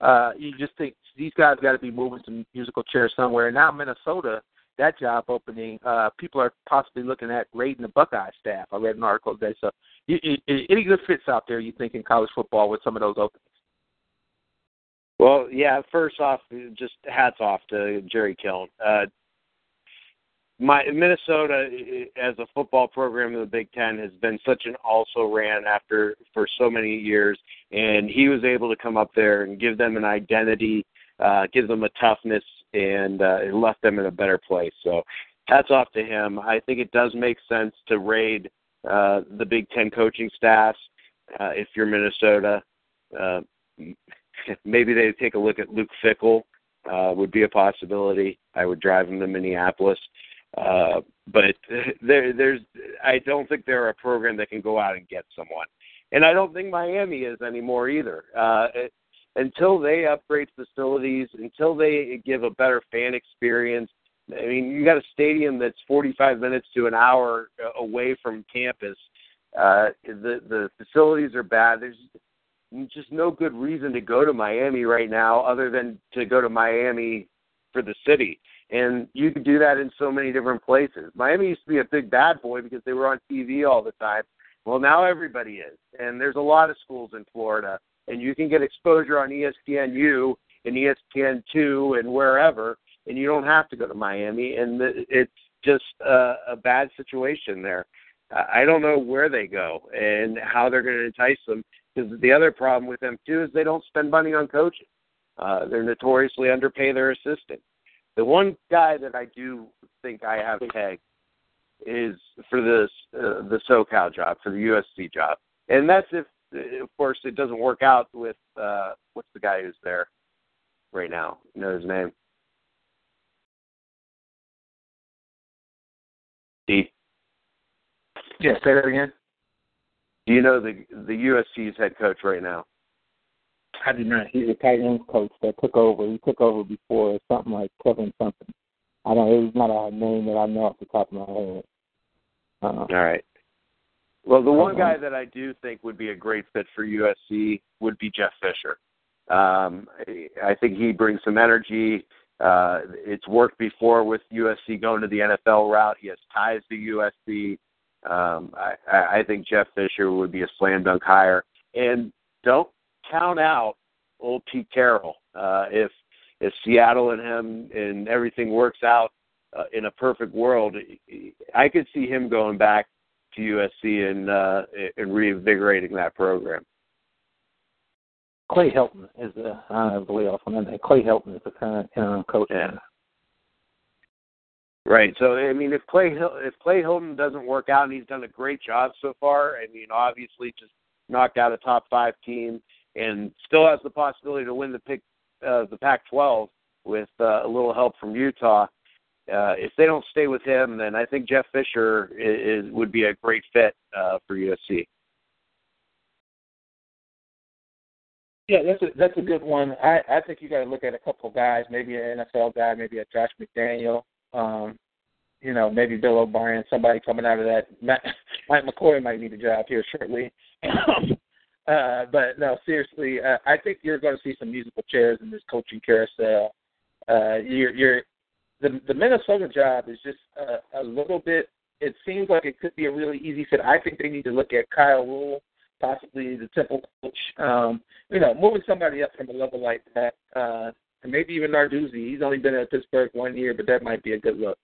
Uh, you just think these guys got to be moving some musical chairs somewhere. And now Minnesota, that job opening, uh, people are possibly looking at raiding the Buckeye staff. I read an article today. So, you, you, any good fits out there? You think in college football with some of those openings? Well, yeah. First off, just hats off to Jerry Kill. Uh, my Minnesota as a football program in the Big Ten has been such an also ran after for so many years, and he was able to come up there and give them an identity, uh, give them a toughness, and uh, it left them in a better place. So, hats off to him. I think it does make sense to raid uh, the Big Ten coaching staffs uh, if you're Minnesota. Uh, maybe they take a look at Luke Fickell. Uh, would be a possibility. I would drive him to Minneapolis. Uh, but there, there's, I don't think they're a program that can go out and get someone, and I don't think Miami is anymore either. Uh, it, until they upgrade facilities, until they give a better fan experience. I mean, you got a stadium that's 45 minutes to an hour uh, away from campus. Uh, the the facilities are bad. There's just no good reason to go to Miami right now, other than to go to Miami for the city. And you could do that in so many different places. Miami used to be a big bad boy because they were on TV all the time. Well, now everybody is. And there's a lot of schools in Florida. And you can get exposure on ESPNU and ESPN2 and wherever. And you don't have to go to Miami. And it's just a, a bad situation there. I don't know where they go and how they're going to entice them. Because the other problem with them, too, is they don't spend money on coaching. Uh, they're notoriously underpay their assistant. The one guy that I do think I have tagged is for this uh, the SoCal job, for the USC job, and that's if, of course, it doesn't work out with uh, what's the guy who's there right now? You know his name? D. Yeah, say that again. Do you know the the USC's head coach right now? I do not. He's a tight end coach that took over. He took over before something like Kevin something. I don't. It's not a name that I know off the top of my head. Uh, All right. Well, the one guy that I do think would be a great fit for USC would be Jeff Fisher. Um, I think he brings some energy. Uh, it's worked before with USC going to the NFL route. He has ties to USC. Um, I, I think Jeff Fisher would be a slam dunk hire. And don't count out old Pete Carroll. Uh, if if Seattle and him and everything works out uh, in a perfect world, I could see him going back to USC and uh, and reinvigorating that program. Clay Helton is the I believe off on that. Clay Helton is the current interim coach. Yeah. Right. So I mean, if Clay if Clay Helton doesn't work out, and he's done a great job so far. I mean, obviously just knocked out a top five team and still has the possibility to win the pick uh, the Pac-12 with uh, a little help from Utah. uh, if they don't stay with him, then I think Jeff Fisher is, is would be a great fit uh, for USC. Yeah, that's a that's a good one. I I think you got to look at a couple of guys, maybe an NFL guy, maybe a Josh McDaniel, um, you know, maybe Bill O'Brien, somebody coming out of that. Matt, Mike McCoy might need a job here shortly. Uh, but no, seriously, uh, I think you're going to see some musical chairs in this coaching carousel. Uh, you're you're the the Minnesota job is just a, a little bit. It seems like it could be a really easy fit. I think they need to look at Kyle Rhule possibly the Temple coach. Um, you know, moving somebody up from a level like that, uh, and maybe even Narduzzi. He's only been at Pittsburgh one year, but that might be a good look.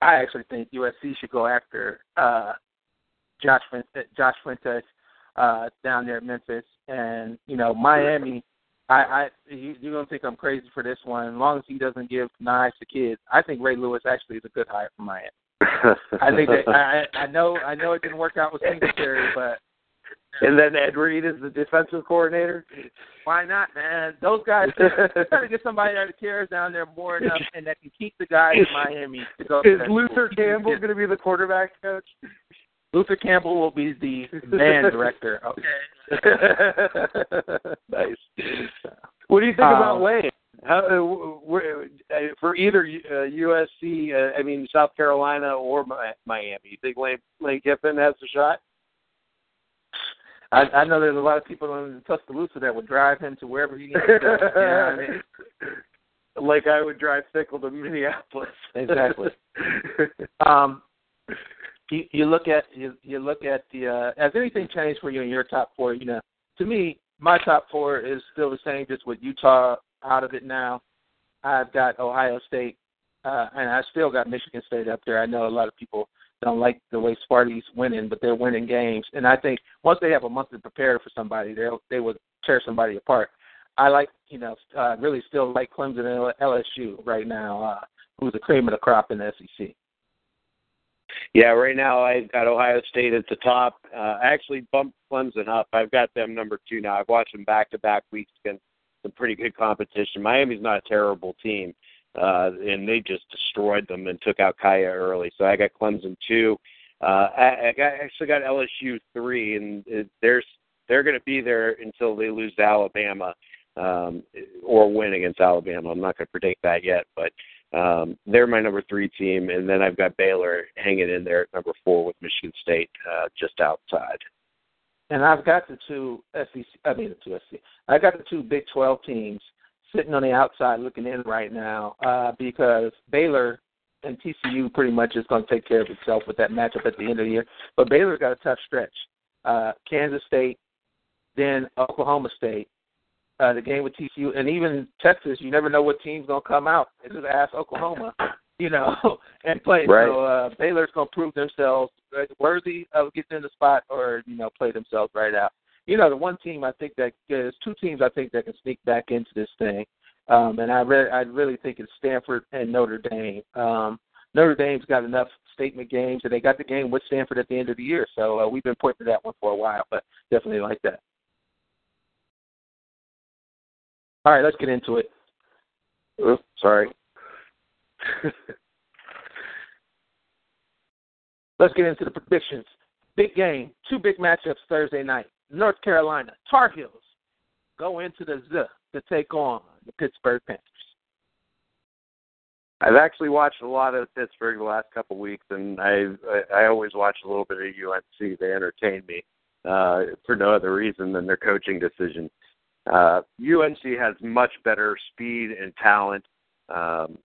I actually think USC should go after uh, Josh Josh Fuentes uh, down there at Memphis, and you know Miami. I, I you, you're gonna think I'm crazy for this one. As long as he doesn't give knives to kids, I think Ray Lewis actually is a good hire for Miami. I think that I, I know I know it didn't work out with Singletary, but and then Ed Reed is the defensive coordinator. Why not, man? Those guys got to get somebody that cares down there more enough and that can keep the guys in Miami. To go is Luther Campbell going to be the quarterback coach? Luther Campbell will be the band director. Okay. nice. What do you think um, about Lane? How, uh, uh, for either uh, USC, uh, I mean South Carolina or Miami, you think Lane, Lane Kiffin has a shot? I, I know there's a lot of people in Tuscaloosa that would drive him to wherever he needs to go. You know I mean? Like I would drive Fickell to Minneapolis. exactly. um, you, look at you, you look at the uh, has anything changed for you in your top four? You know, to me, my top four is still the same, just with Utah out of it now. I've got Ohio State, uh, and I still got Michigan State up there. I know a lot of people don't like the way Sparty's winning, but they're winning games. And I think once they have a month to prepare for somebody, they they would tear somebody apart. I like, you know, uh, really still like Clemson and LSU right now, uh, who's the cream of the crop in the SEC. Yeah, right now I've got Ohio State at the top. Uh, I actually bumped Clemson up. I've got them number two now. I've watched them back to back weeks against some pretty good competition. Miami's not a terrible team uh, and they just destroyed them and took out Kaaya early. So I got Clemson two. Uh, I, I got, actually got LSU three, and it, there's they're going to be there until they lose to Alabama um, or win against Alabama. I'm not going to predict that yet, but um, they're my number three team, and then I've got Baylor hanging in there at number four with Michigan State uh, just outside. And I've got the two SEC. I mean the two SEC. I got the two Big 12 teams sitting on the outside looking in right now uh, because Baylor and TCU pretty much is going to take care of itself with that matchup at the end of the year. But Baylor's got a tough stretch. Uh, Kansas State, then Oklahoma State, uh, the game with TCU, and even Texas. You never know what team's going to come out. It's just ask Oklahoma, you know, and play. Right. So uh, Baylor's going to prove themselves worthy of getting in the spot, or you know, play themselves right out you know, the one team I think that there's two teams I think that can sneak back into this thing, um, and I re- I really think it's Stanford and Notre Dame. Um, Notre Dame's got enough statement games, and they got the game with Stanford at the end of the year. So uh, we've been pointing to that one for a while, but definitely like that. All right, let's get into it. Oops, sorry. let's get into the predictions. Big game, two big matchups Thursday night. North Carolina Tar Heels go into the Z to take on the Pittsburgh Panthers. I've actually watched a lot of Pittsburgh the last couple of weeks, and I I I always watch a little bit of UNC. They entertain me uh, for no other reason than their coaching decision. Uh, UNC has much better speed and talent. Um,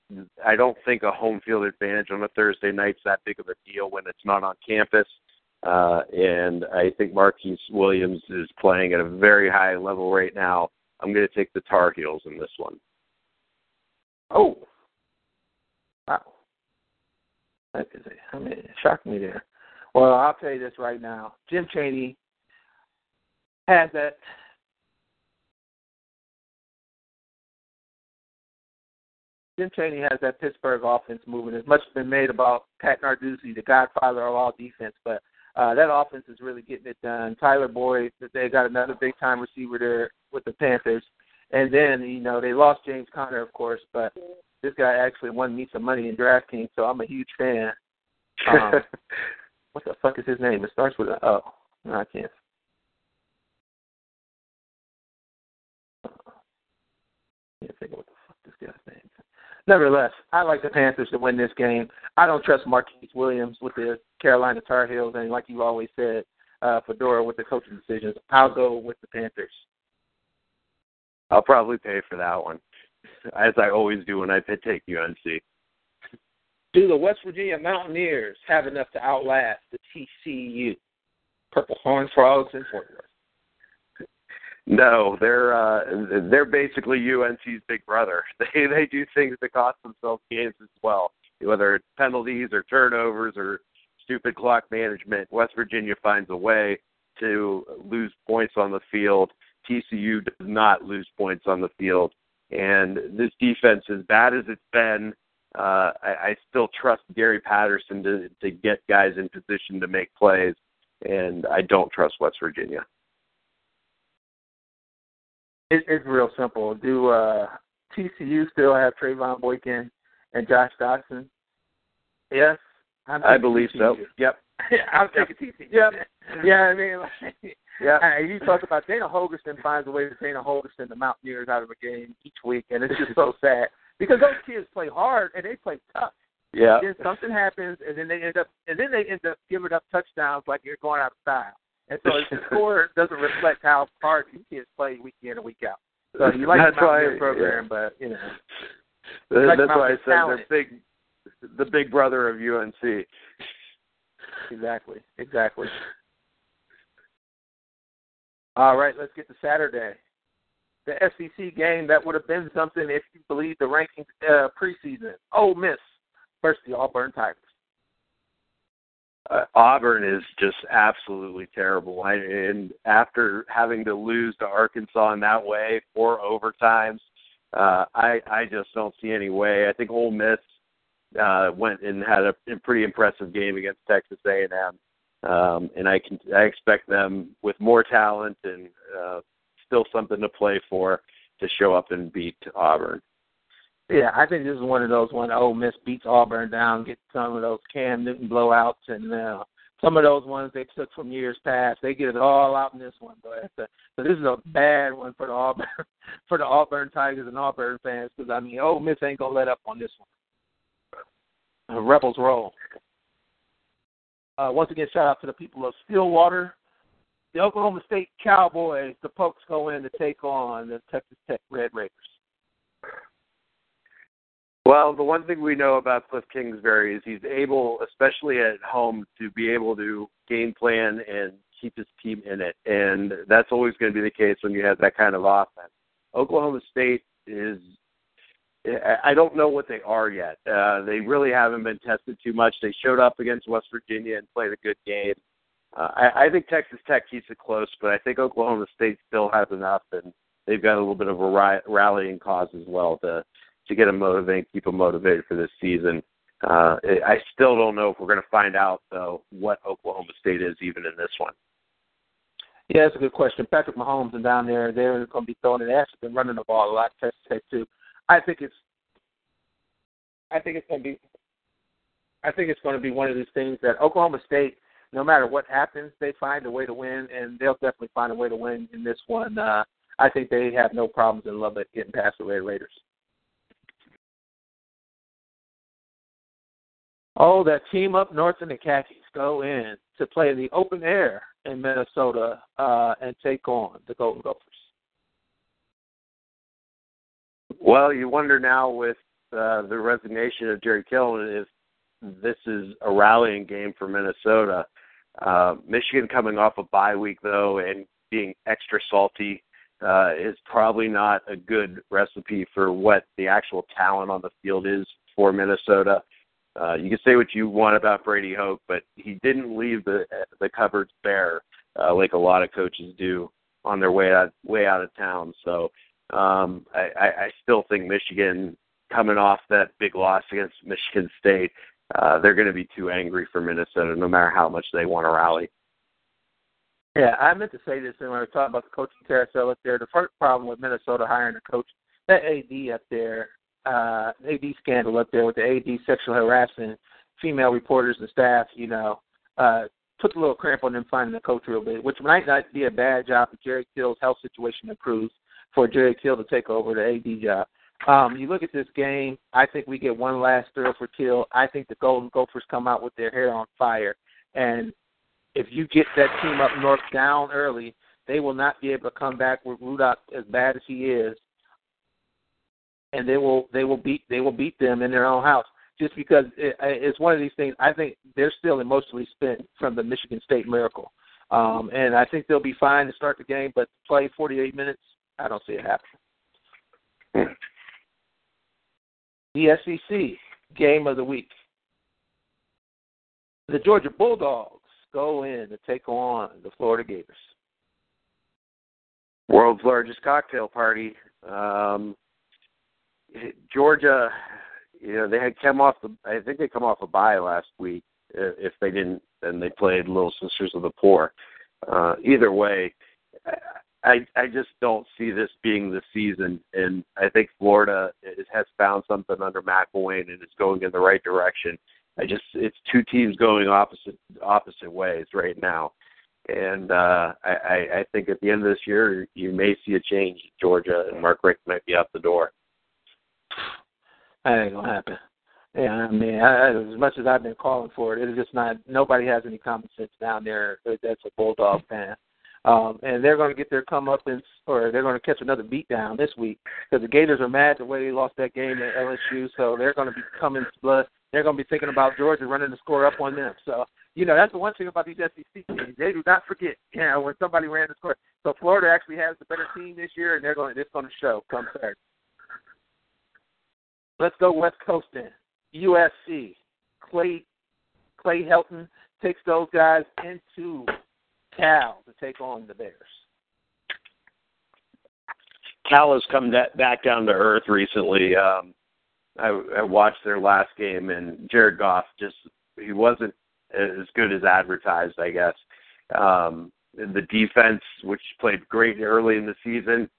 I don't think a home field advantage on a Thursday night's that big of a deal when it's not on campus. Uh, and I think Marquise Williams is playing at a very high level right now. I'm going to take the Tar Heels in this one. Oh, wow! That is a, I mean, it shocked me there. Well, I'll tell you this right now: Jim Chaney has that. Jim Chaney has that Pittsburgh offense moving. As much has been made about Pat Narduzzi, the godfather of all defense, but uh, that offense is really getting it done. Tyler Boyd, they got another big time receiver there with the Panthers, and then you know they lost James Conner, of course, but This guy actually won me some money in DraftKings, so I'm a huge fan. Um, what the fuck is his name? It starts with an O. No, I can't. can't think of what the fuck this guy's name. Nevertheless, I like the Panthers to win this game. I don't trust Marquise Williams with the Carolina Tar Heels, and like you always said, uh, Fedora with the coaching decisions. I'll go with the Panthers. I'll probably pay for that one, as I always do when I pit take UNC. Do the West Virginia Mountaineers have enough to outlast the TCU Purple Horn Frogs in Fort Worth? No, they're uh they're basically UNC's big brother. They they do things that cost themselves games as well, whether it's penalties or turnovers or stupid clock management. West Virginia finds a way to lose points on the field. TCU does not lose points on the field, and this defense, as bad as it's been, uh, I, I still trust Gary Patterson to to get guys in position to make plays, and I don't trust West Virginia. It, it's real simple. Do uh, TCU still have Trevone Boykin and Josh Doctson? Yes, I'm I believe so. Yep. I'm taking TCU. Yep. Yeah, I mean, like, Yeah. Hey, you talk about Dana Holgorsen finds a way to Dana Holgorsen the Mountaineers out of a game each week, and it's just so sad because those kids play hard and they play tough. Yeah. Then something happens, and then they end up, and then they end up giving up touchdowns like you're going out of style. And so the score doesn't reflect how hard these kids play week in and week out. So you like That's the why- program, but you know, Like That's why I said the big, the big brother of UNC. exactly, exactly. All right, let's get to Saturday. The SEC game that would have been something if you believe the rankings uh, preseason. Ole Miss versus the Auburn Tigers. Uh, Auburn is just absolutely terrible, I, and after having to lose to Arkansas in that way four overtimes, uh, I I just don't see any way. I think Ole Miss uh, went and had a, pretty impressive game against Texas A&M, um, and I can I expect them with more talent and uh, still something to play for to show up and beat Auburn. Yeah, I think this is one of those when Ole Miss beats Auburn down, get some of those Cam Newton blowouts, and uh, some of those ones they took from years past. They get it all out in this one, but uh, so this is a bad one for the Auburn for the Auburn Tigers and Auburn fans because I mean Ole Miss ain't gonna let up on this one. Uh, Rebels roll. Uh, once again, shout out to the people of Stillwater. The Oklahoma State Cowboys, the Pokes go in to take on the Texas Tech Red Raiders. Well, the one thing we know about Cliff Kingsbury is he's able, especially at home, to be able to game plan and keep his team in it. And that's always going to be the case when you have that kind of offense. Oklahoma State is I don't know what they are yet. Uh, they really haven't been tested too much. They showed up against West Virginia and played a good game. Uh, I, I think Texas Tech keeps it close, but I think Oklahoma State still has enough, and they've got a little bit of a ri- rallying cause as well to to get them motivated, keep them motivated for this season. Uh, I still don't know if we're going to find out though what Oklahoma State is even in this one. Yeah, that's a good question. Patrick Mahomes and down there, they're going to be throwing it. Actually been running the ball a lot. Texas Tech too. I think it's. I think it's going to be. I think it's going to be one of these things that Oklahoma State, no matter what happens, they find a way to win, and they'll definitely find a way to win in this one. Uh, I think they have no problems in Lubbock getting past the Red Raiders. Oh, that team up north in the khakis go in to play in the open air in Minnesota uh, and take on the Golden Gophers. Well, you wonder now with uh, the resignation of Jerry Killen if this is a rallying game for Minnesota. Uh, Michigan coming off a bye week though and being extra salty uh, is probably not a good recipe for what the actual talent on the field is for Minnesota. Uh, you can say what you want about Brady Hoke, but he didn't leave the the cupboards bare uh, like a lot of coaches do on their way out way out of town. So um, I, I, still think Michigan coming off that big loss against Michigan State, uh, they're going to be too angry for Minnesota, no matter how much they want to rally. Yeah, I meant to say this when we were talking about the coaching carousel up there. The first problem with Minnesota hiring a coach, that AD up there, uh, AD scandal up there with the AD sexual harassing female reporters and staff, you know, uh, put a little cramp on them finding the coach real bit, which might not be a bad job if Jerry Kill's health situation improves for Jerry Kill to take over the AD job. Um, you look at this game, I think we get one last throw for Kill. I think the Golden Gophers come out with their hair on fire. And if you get that team up north down early, they will not be able to come back with Rudock as bad as he is. And they will they will beat they will beat them in their own house just because it, it's one of these things. I think they're still emotionally spent from the Michigan State miracle, um, and I think they'll be fine to start the game. But play 48 minutes, I don't see it happening. The SEC game of the week. The Georgia Bulldogs go in to take on the Florida Gators. World's largest cocktail party. Um, Georgia, you know, they had come off the. I think they come off a bye last week. If they didn't, then they played Little Sisters of the Poor. Uh, either way, I I just don't see this being the season, and I think Florida has found something under McElwain and is going in the right direction. I just it's two teams going opposite opposite ways right now, and uh, I I think at the end of this year you may see a change Georgia, and Mark Richt might be out the door. That ain't gonna happen. Yeah, I mean, I, as much as I've been calling for it, it's just not. Nobody has any common sense down there that's a bulldog fan. Um, and they're going to get their comeuppance, or they're going to catch another beatdown this week because the Gators are mad the way they lost that game at LSU. So they're going to be coming blood. They're going to be thinking about Georgia running the score up on them. So you know that's the one thing about these SEC teams. They do not forget, you know, when somebody ran the score. So Florida actually has the better team this year, and they're going. It's going to show come Saturday. Let's go West Coast then. USC. Clay Clay Helton takes those guys into Cal to take on the Bears? Cal has come back down to earth recently. Um, I, I watched their last game, and Jared Goff just he wasn't as good as advertised, I guess. Um, the defense, which played great early in the season,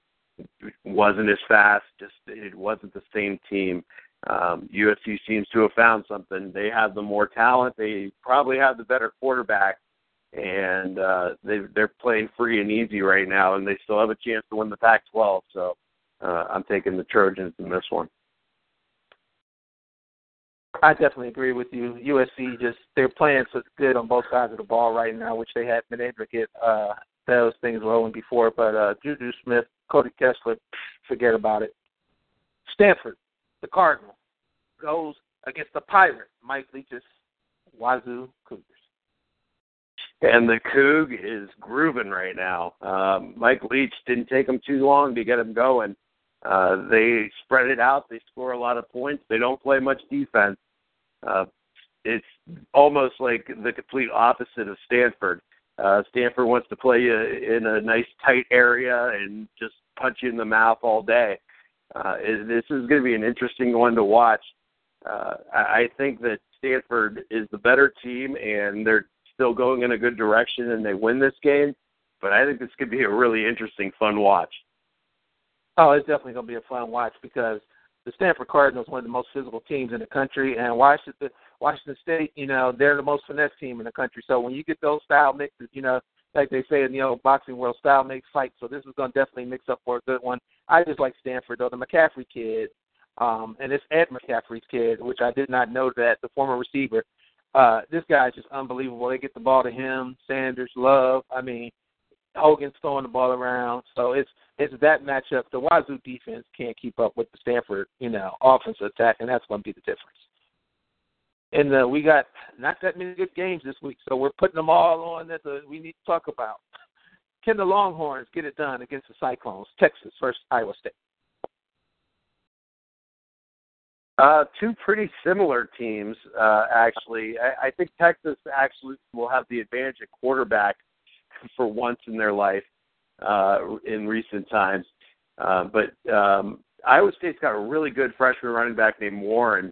wasn't as fast. Just it wasn't the same team. Um, USC seems to have found something. They have the more talent. They probably have the better quarterback and uh, they they're playing free and easy right now, and they still have a chance to win the Pac-12. So uh, I'm taking the Trojans in this one. I definitely agree with you. USC just they're playing so good on both sides of the ball right now, which they haven't been able to get uh, those things rolling before. But uh, Juju Smith, Cody Kessler, forget about it. Stanford, the Cardinal, goes against the Pirate, Mike Leach's Wazzu Cougars and the Coug is grooving right now. Um, Mike Leach didn't take them too long to get him going. Uh, they spread it out. They score a lot of points. They don't play much defense. Uh, it's almost like the complete opposite of Stanford. Uh, Stanford wants to play you in a nice tight area and just punch you in the mouth all day. Uh, this is going to be an interesting one to watch. Uh, I think that Stanford is the better team, and they're still going in a good direction and they win this game. But I think this could be a really interesting, fun watch. Oh, it's definitely going to be a fun watch because the Stanford Cardinals one of the most physical teams in the country, and Washington Washington State, you know, they're the most finesse team in the country. So when you get those style mixes, you know, like they say in the old boxing world, style makes fight. So this is going to definitely mix up for a good one. I just like Stanford though. The McCaffrey kid, um, and it's Ed McCaffrey's kid, which I did not know that the former receiver uh, this guy's just unbelievable. They get the ball to him, Sanders, Love. I mean, Hogan's throwing the ball around. So it's it's that matchup. The Wazzu defense can't keep up with the Stanford, you know, offensive attack, and that's going to be the difference. And uh, we got not that many good games this week, so we're putting them all on that the, we need to talk about. Can the Longhorns get it done against the Cyclones? Texas versus Iowa State. Uh, two pretty similar teams, uh, actually. I, I think Texas actually will have the advantage at quarterback for once in their life uh, in recent times. Uh, but um, Iowa State's got a really good freshman running back named Warren,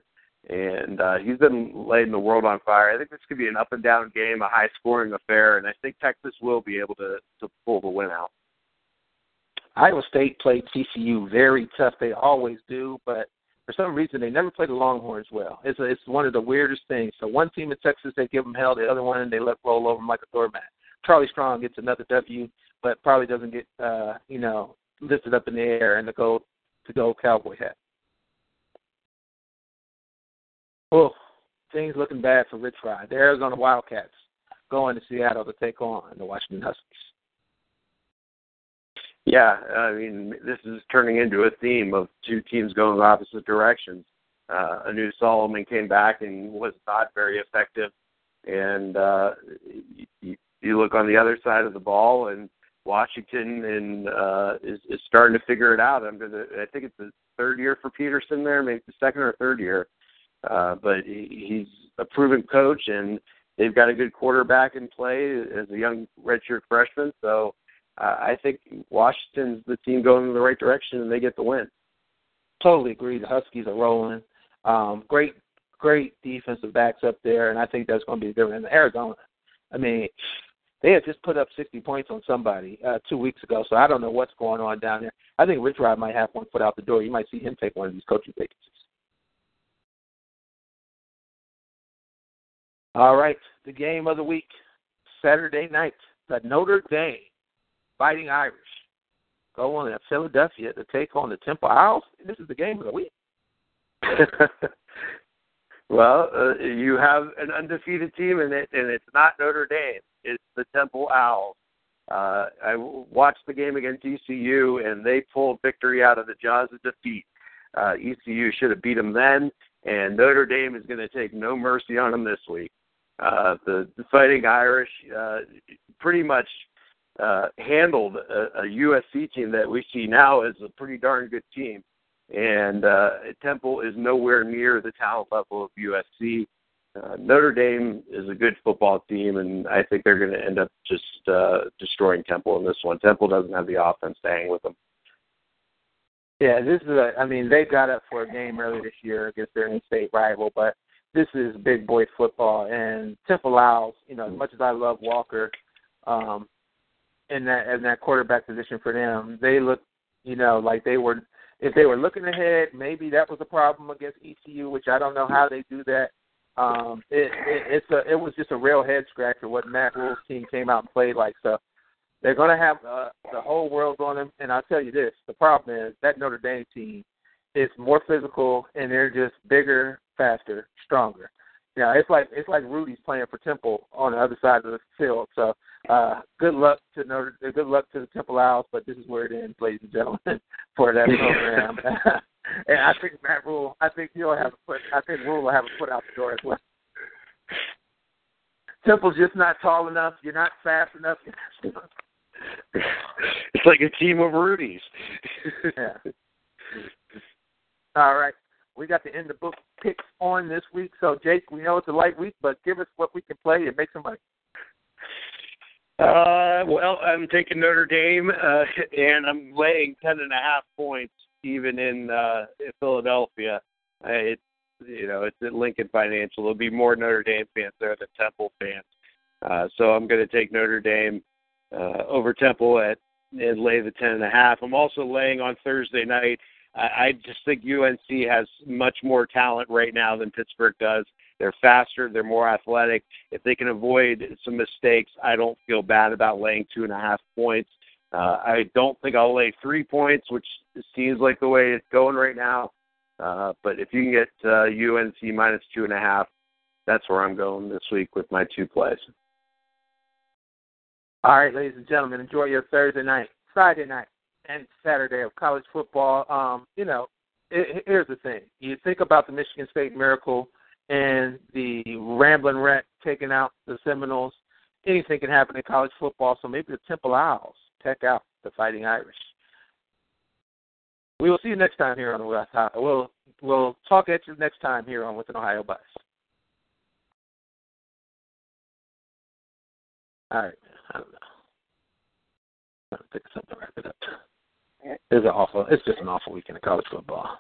and uh, he's been lighting the world on fire. I think this could be an up and down game, a high scoring affair, and I think Texas will be able to to pull the win out. Iowa State played TCU very tough. They always do, but for some reason they never play the Longhorns well. It's a, it's one of the weirdest things. So one team in Texas they give them hell, the other one they let roll over them like a doormat. Charlie Strong gets another W, but probably doesn't get uh, you know lifted up in the air and the gold to go Cowboy hat. Oh, things looking bad for Rich Rod. The Arizona Wildcats going to Seattle to take on the Washington Huskies. Yeah, I mean, this is turning into a theme of two teams going opposite directions. Uh, Anu Solomon came back and was not very effective, and uh, you, you look on the other side of the ball, and Washington and uh, is, is starting to figure it out. Under the, I think it's the third year for Petersen there, maybe the second or third year, uh, but he, he's a proven coach, and they've got a good quarterback in play as a young redshirt freshman. So uh, I think Washington's the team going in the right direction, and they get the win. Totally agree. The Huskies are rolling. Um, great, great defensive backs up there, and I think that's going to be different. in Arizona, I mean, they had just put up 60 points on somebody uh, two weeks ago, so I don't know what's going on down there. I think Rich Rod might have one foot out the door. You might see him take one of these coaching vacancies. All right, the game of the week, Saturday night, the Notre Dame Fighting Irish go on to Philadelphia to take on the Temple Owls. This is the game of the week. well, uh, you have an undefeated team in it, and it's not Notre Dame. It's the Temple Owls. Uh, I watched the game against ECU, and they pulled victory out of the jaws of defeat. Uh, ECU should have beat them then, and Notre Dame is going to take no mercy on them this week. Uh, the, the Fighting Irish uh, pretty much uh, handled a, a USC team that we see now as a pretty darn good team. And uh, Temple is nowhere near the talent level of USC. Uh, Notre Dame is a good football team, and I think they're going to end up just uh, destroying Temple in this one. Temple doesn't have the offense to hang with them. Yeah, this is a. I mean, they got up for a game earlier this year against their in-state rival, but this is big boy football. And Temple Owls, you know, as much as I love Walker, um, in that in that quarterback position for them, they look, you know, like they were. If they were looking ahead, maybe that was a problem against ECU, which I don't know how they do that. Um, it, it, it's a, it was just a real head scratcher what Matt Rhule's team came out and played like. So they're going to have uh, the whole world on them. And I'll tell you this: the problem is that Notre Dame team is more physical and they're just bigger, faster, stronger. Yeah, it's like it's like Rudy's playing for Temple on the other side of the field. So uh, good luck to Notre, good luck to the Temple Owls, but this is where it ends, ladies and gentlemen, for that program. and I think Matt Rhule, I think he'll have a foot. I think Rhule will have a foot out the door as well. Temple's just not tall enough. You're not fast enough. it's like a team of Rudies. yeah. All right we got the end the book picks on this week. So Jake, we know it's a light week, but give us what we can play and make some money. Uh, well, I'm taking Notre Dame, uh, and I'm laying ten and a half points, even in uh, Philadelphia. Uh, it's you know it's at Lincoln Financial. There'll be more Notre Dame fans there than Temple fans, uh, so I'm going to take Notre Dame uh, over Temple at and lay the ten and a half. I'm also laying on Thursday night I, I just think UNC has much more talent right now than Pittsburgh does. They're faster, they're more athletic. If they can avoid some mistakes, I don't feel bad about laying two and a half points. Uh, I don't think I'll lay three points, which seems like the way it's going right now. Uh, but if you can get uh, UNC minus two and a half, that's where I'm going this week with my two plays. All right, ladies and gentlemen, enjoy your Thursday night, Friday night, and Saturday of college football. Um, you know, it, here's the thing: you think about the Michigan State Miracle and the Ramblin' Wreck taking out the Seminoles. Anything can happen in college football. So maybe the Temple Owls check out the Fighting Irish. We will see you next time here on the West. We'll we'll talk at you next time here on With an Ohio Bias. All right. Man, I don't know. I'm think of something to wrap it up. It's an awful. It's just an awful weekend of college football.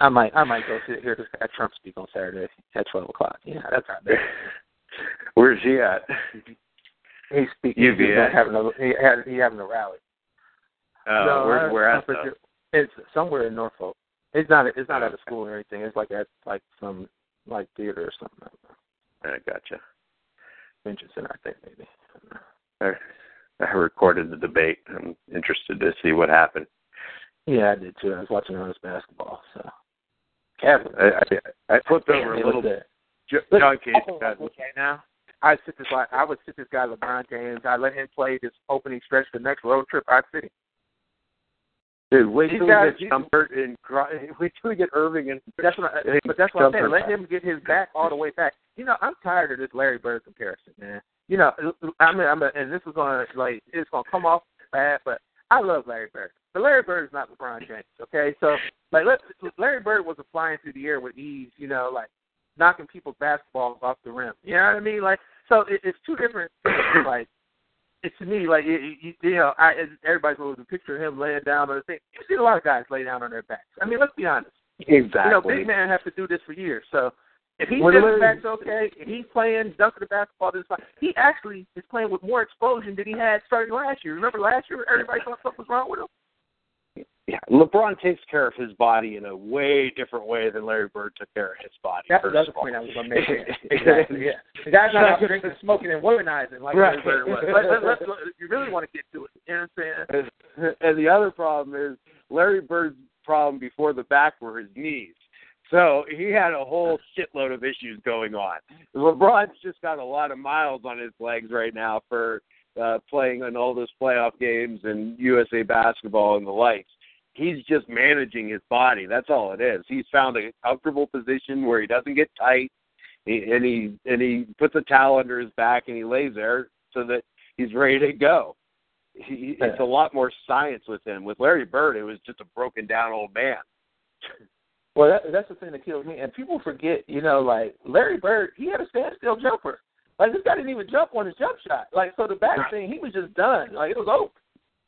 I might, I might go sit here to at Trump speak on Saturday at twelve o'clock. Yeah, that's not bad. Where's he at? Mm-hmm. He's speaking. UVA. He's having a he, had, he having a rally. Uh, no, where, I, where at? It's somewhere in Norfolk. It's not. It's not at a school or anything. It's like at like some like theater or something. I gotcha. Convention center, I think maybe. I, I recorded the debate. I'm interested to see what happened. Yeah, I did too. I was watching honest basketball. So, Kevin, I I, I flipped over a little John Case Oh, got okay, now I sit this guy. I would sit this guy LeBron James. I let him play this opening stretch. The next road trip, I'd sit him. dude. Wait till we get Shumpert and wait till we get Irving and That's what. I, but that's what I'm saying. Let him get his back all the way back. You know, I'm tired of this Larry Bird comparison, man. You know, I mean, I'm a, and this is gonna like it's gonna come off bad, but I love Larry Bird. But Larry Bird is not LeBron James, okay? So like, let Larry Bird was flying through the air with ease, you know, like knocking people's basketballs off the rim. You know what I mean? Like, so it, it's two different things. Like, it's to me like it, you, you know, I everybody's always a picture of him laying down on the thing. You see a lot of guys lay down on their backs. I mean, let's be honest. exactly. You know, big men have to do this for years. So if he When says Larry- back's okay, if he's playing dunking the basketball this fine, he actually is playing with more explosion than he had starting last year. Remember last year everybody thought something was wrong with him? Yeah, LeBron takes care of his body in a way different way than Larry Bird took care of his body. That's first another of all. point I was gonna make. exactly, yeah. The guy's not out drinking, smoking, and womanizing like Right. Larry Bird was. Let, let, let's, you really want to get to it, you know what I'm saying? And the other problem is Larry Bird's problem before the back were his knees. So he had a whole shitload of issues going on. LeBron's just got a lot of miles on his legs right now for uh, playing in all those playoff games and USA basketball and the likes. He's just managing his body. That's all it is. He's found a comfortable position where he doesn't get tight, he, and he and he puts a towel under his back and he lays there so that he's ready to go. He, it's a lot more science with him. With Larry Bird, it was just a broken down old man. Well, that, that's the thing that kills me. And people forget, you know, like Larry Bird, he had a standstill jumper. Like this guy didn't even jump on his jump shot. Like so, the back thing, he was just done. Like it was over.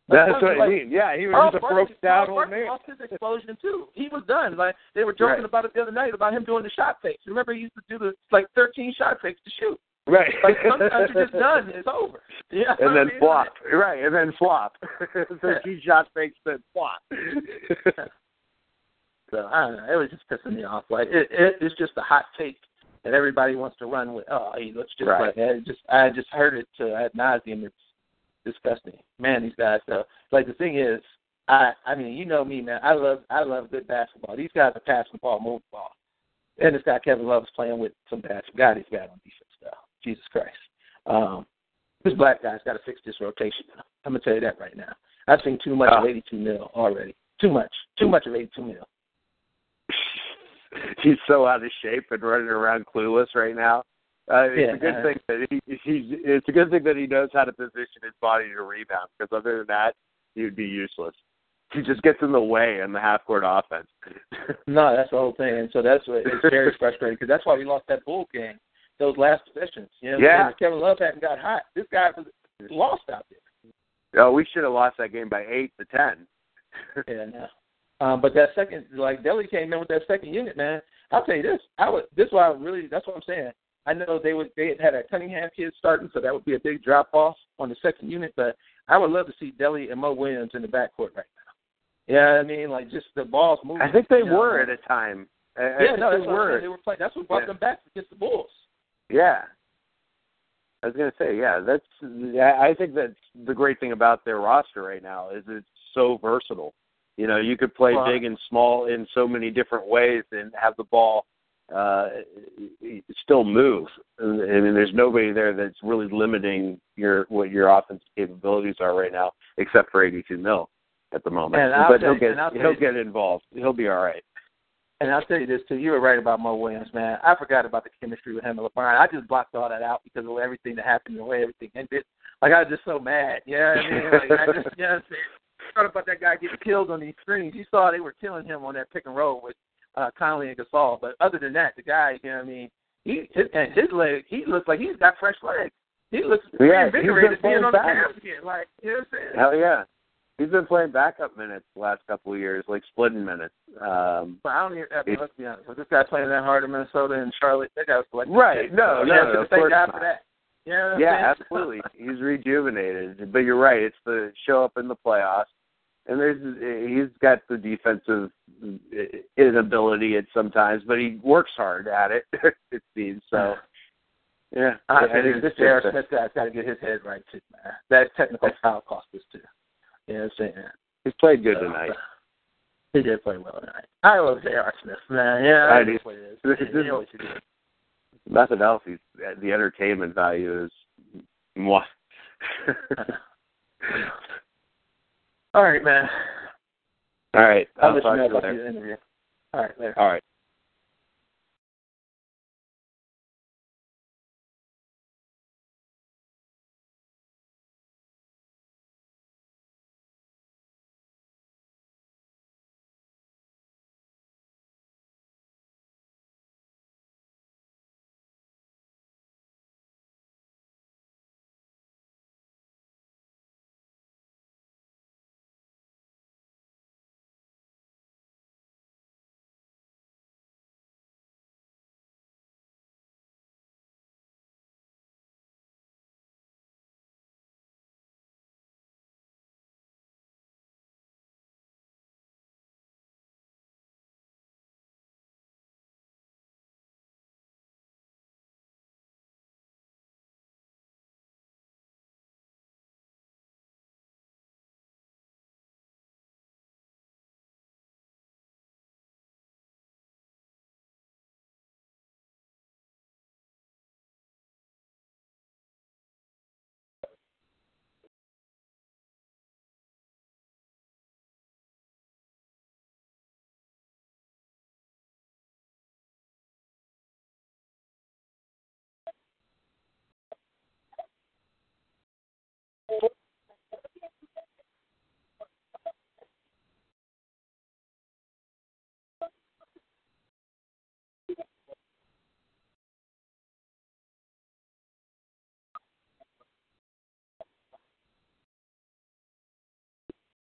That's what I like, mean. Yeah, he was Carl just a broke down old man. lost his explosion too. He was done. Like they were joking Right. about it the other night about him doing the shot fakes. Remember, he used to do the like 13 shot fakes to shoot. Right. Like sometimes you're just done. It's over. Yeah. and then I mean, flop. Right, and then flop. Thirteen shot fakes, then flop. So I don't know. It was just pissing me off. Like it, it it's just a hot take that everybody wants to run with. Oh, looks just Right. like. It just I just heard it uh, to ad nauseum. It's disgusting. Man, these guys though. Like the thing is, I I mean, you know me, man. I love I love good basketball. These guys are passing the ball, moving the ball. And this guy Kevin Love is playing with some bad guy he's got on defense though. Jesus Christ. Um this black guy's got to fix this rotation. I'm gonna tell you that right now. I've seen too much of Oh. 82 mil already. Too much. Too much of 82 mil. he's so out of shape and running around clueless right now. Uh, it's Yeah. a good thing that he he's it's a good thing that he knows how to position his body to rebound because other than that he would be useless. He just gets in the way in the half court offense. No, that's the whole thing, and so that's what it's very frustrating because that's why we lost that bull game, those last possessions. You know, Yeah. Kevin Love hadn't got hot. This guy was lost out there. oh, we should have lost that game by eight to ten. Yeah, no. Um, but that second, like Delly came in with that second unit, man. I'll tell you this. I would. This is why I really. That's what I'm saying. I know they would. They had a Cunningham kid starting, so that would be a big drop off on the second unit. But I would love to see Delly and Mo Williams in the backcourt right now. Yeah, I mean, like just the balls moving. I think they you know? were at a time. I, I Yeah, think no, they were. They were playing. That's what brought Yeah. them back against the Bulls. Yeah. I was gonna say, yeah, that's. I I think that's the great thing about their roster right now is it's so versatile. You know, you could play Well, big and small in so many different ways and have the ball uh still move. I mean, there's nobody there that's really limiting your what your offensive capabilities are right now, except for 82 mil at the moment. And but he'll you- get he'll you- get involved. He'll be all right. And I'll tell you this too. You were right about Mo Williams, man. I forgot about the chemistry with him and LeBron. I just blocked all that out because of everything that happened, the way everything ended. Like I was just so mad. You know I mean? Like I just, you know I'm? Thought about that guy getting killed on these screens. You saw they were killing him on that pick and roll with uh Conley and Gasol. But other than that, the guy, you know what I mean? He his, and his leg, he looks like he's got fresh legs. He looks Yeah, he's reinvigorated being on the. Cavs again. Like you know what I'm saying? Hell yeah. He's been playing backup minutes the last couple of years, like splitting minutes. Um But I don't even. I mean, let's be honest. Was this guy playing that hard in Minnesota and Charlotte? That guy was selected. Right. No, yeah, no, so of course God not. for that. You know Yeah, absolutely. He's rejuvenated. But you're right, it's the show up in the playoffs and there's he's got the defensive inability at sometimes, but he works hard at it. it seems so. Yeah, I, I think this J.R. Smith guy's got to get his head right too, man. That technical foul cost us too. You know what I'm saying? he's played good So, tonight. He did play well tonight. I love J.R. Smith, man. Yeah, I do. what it is. This is- You know what you do. Nothing else. He's, the entertainment value is what. All right, man. All right, I'll I'll let talk you know to you about later. the interview. All right, later. All right.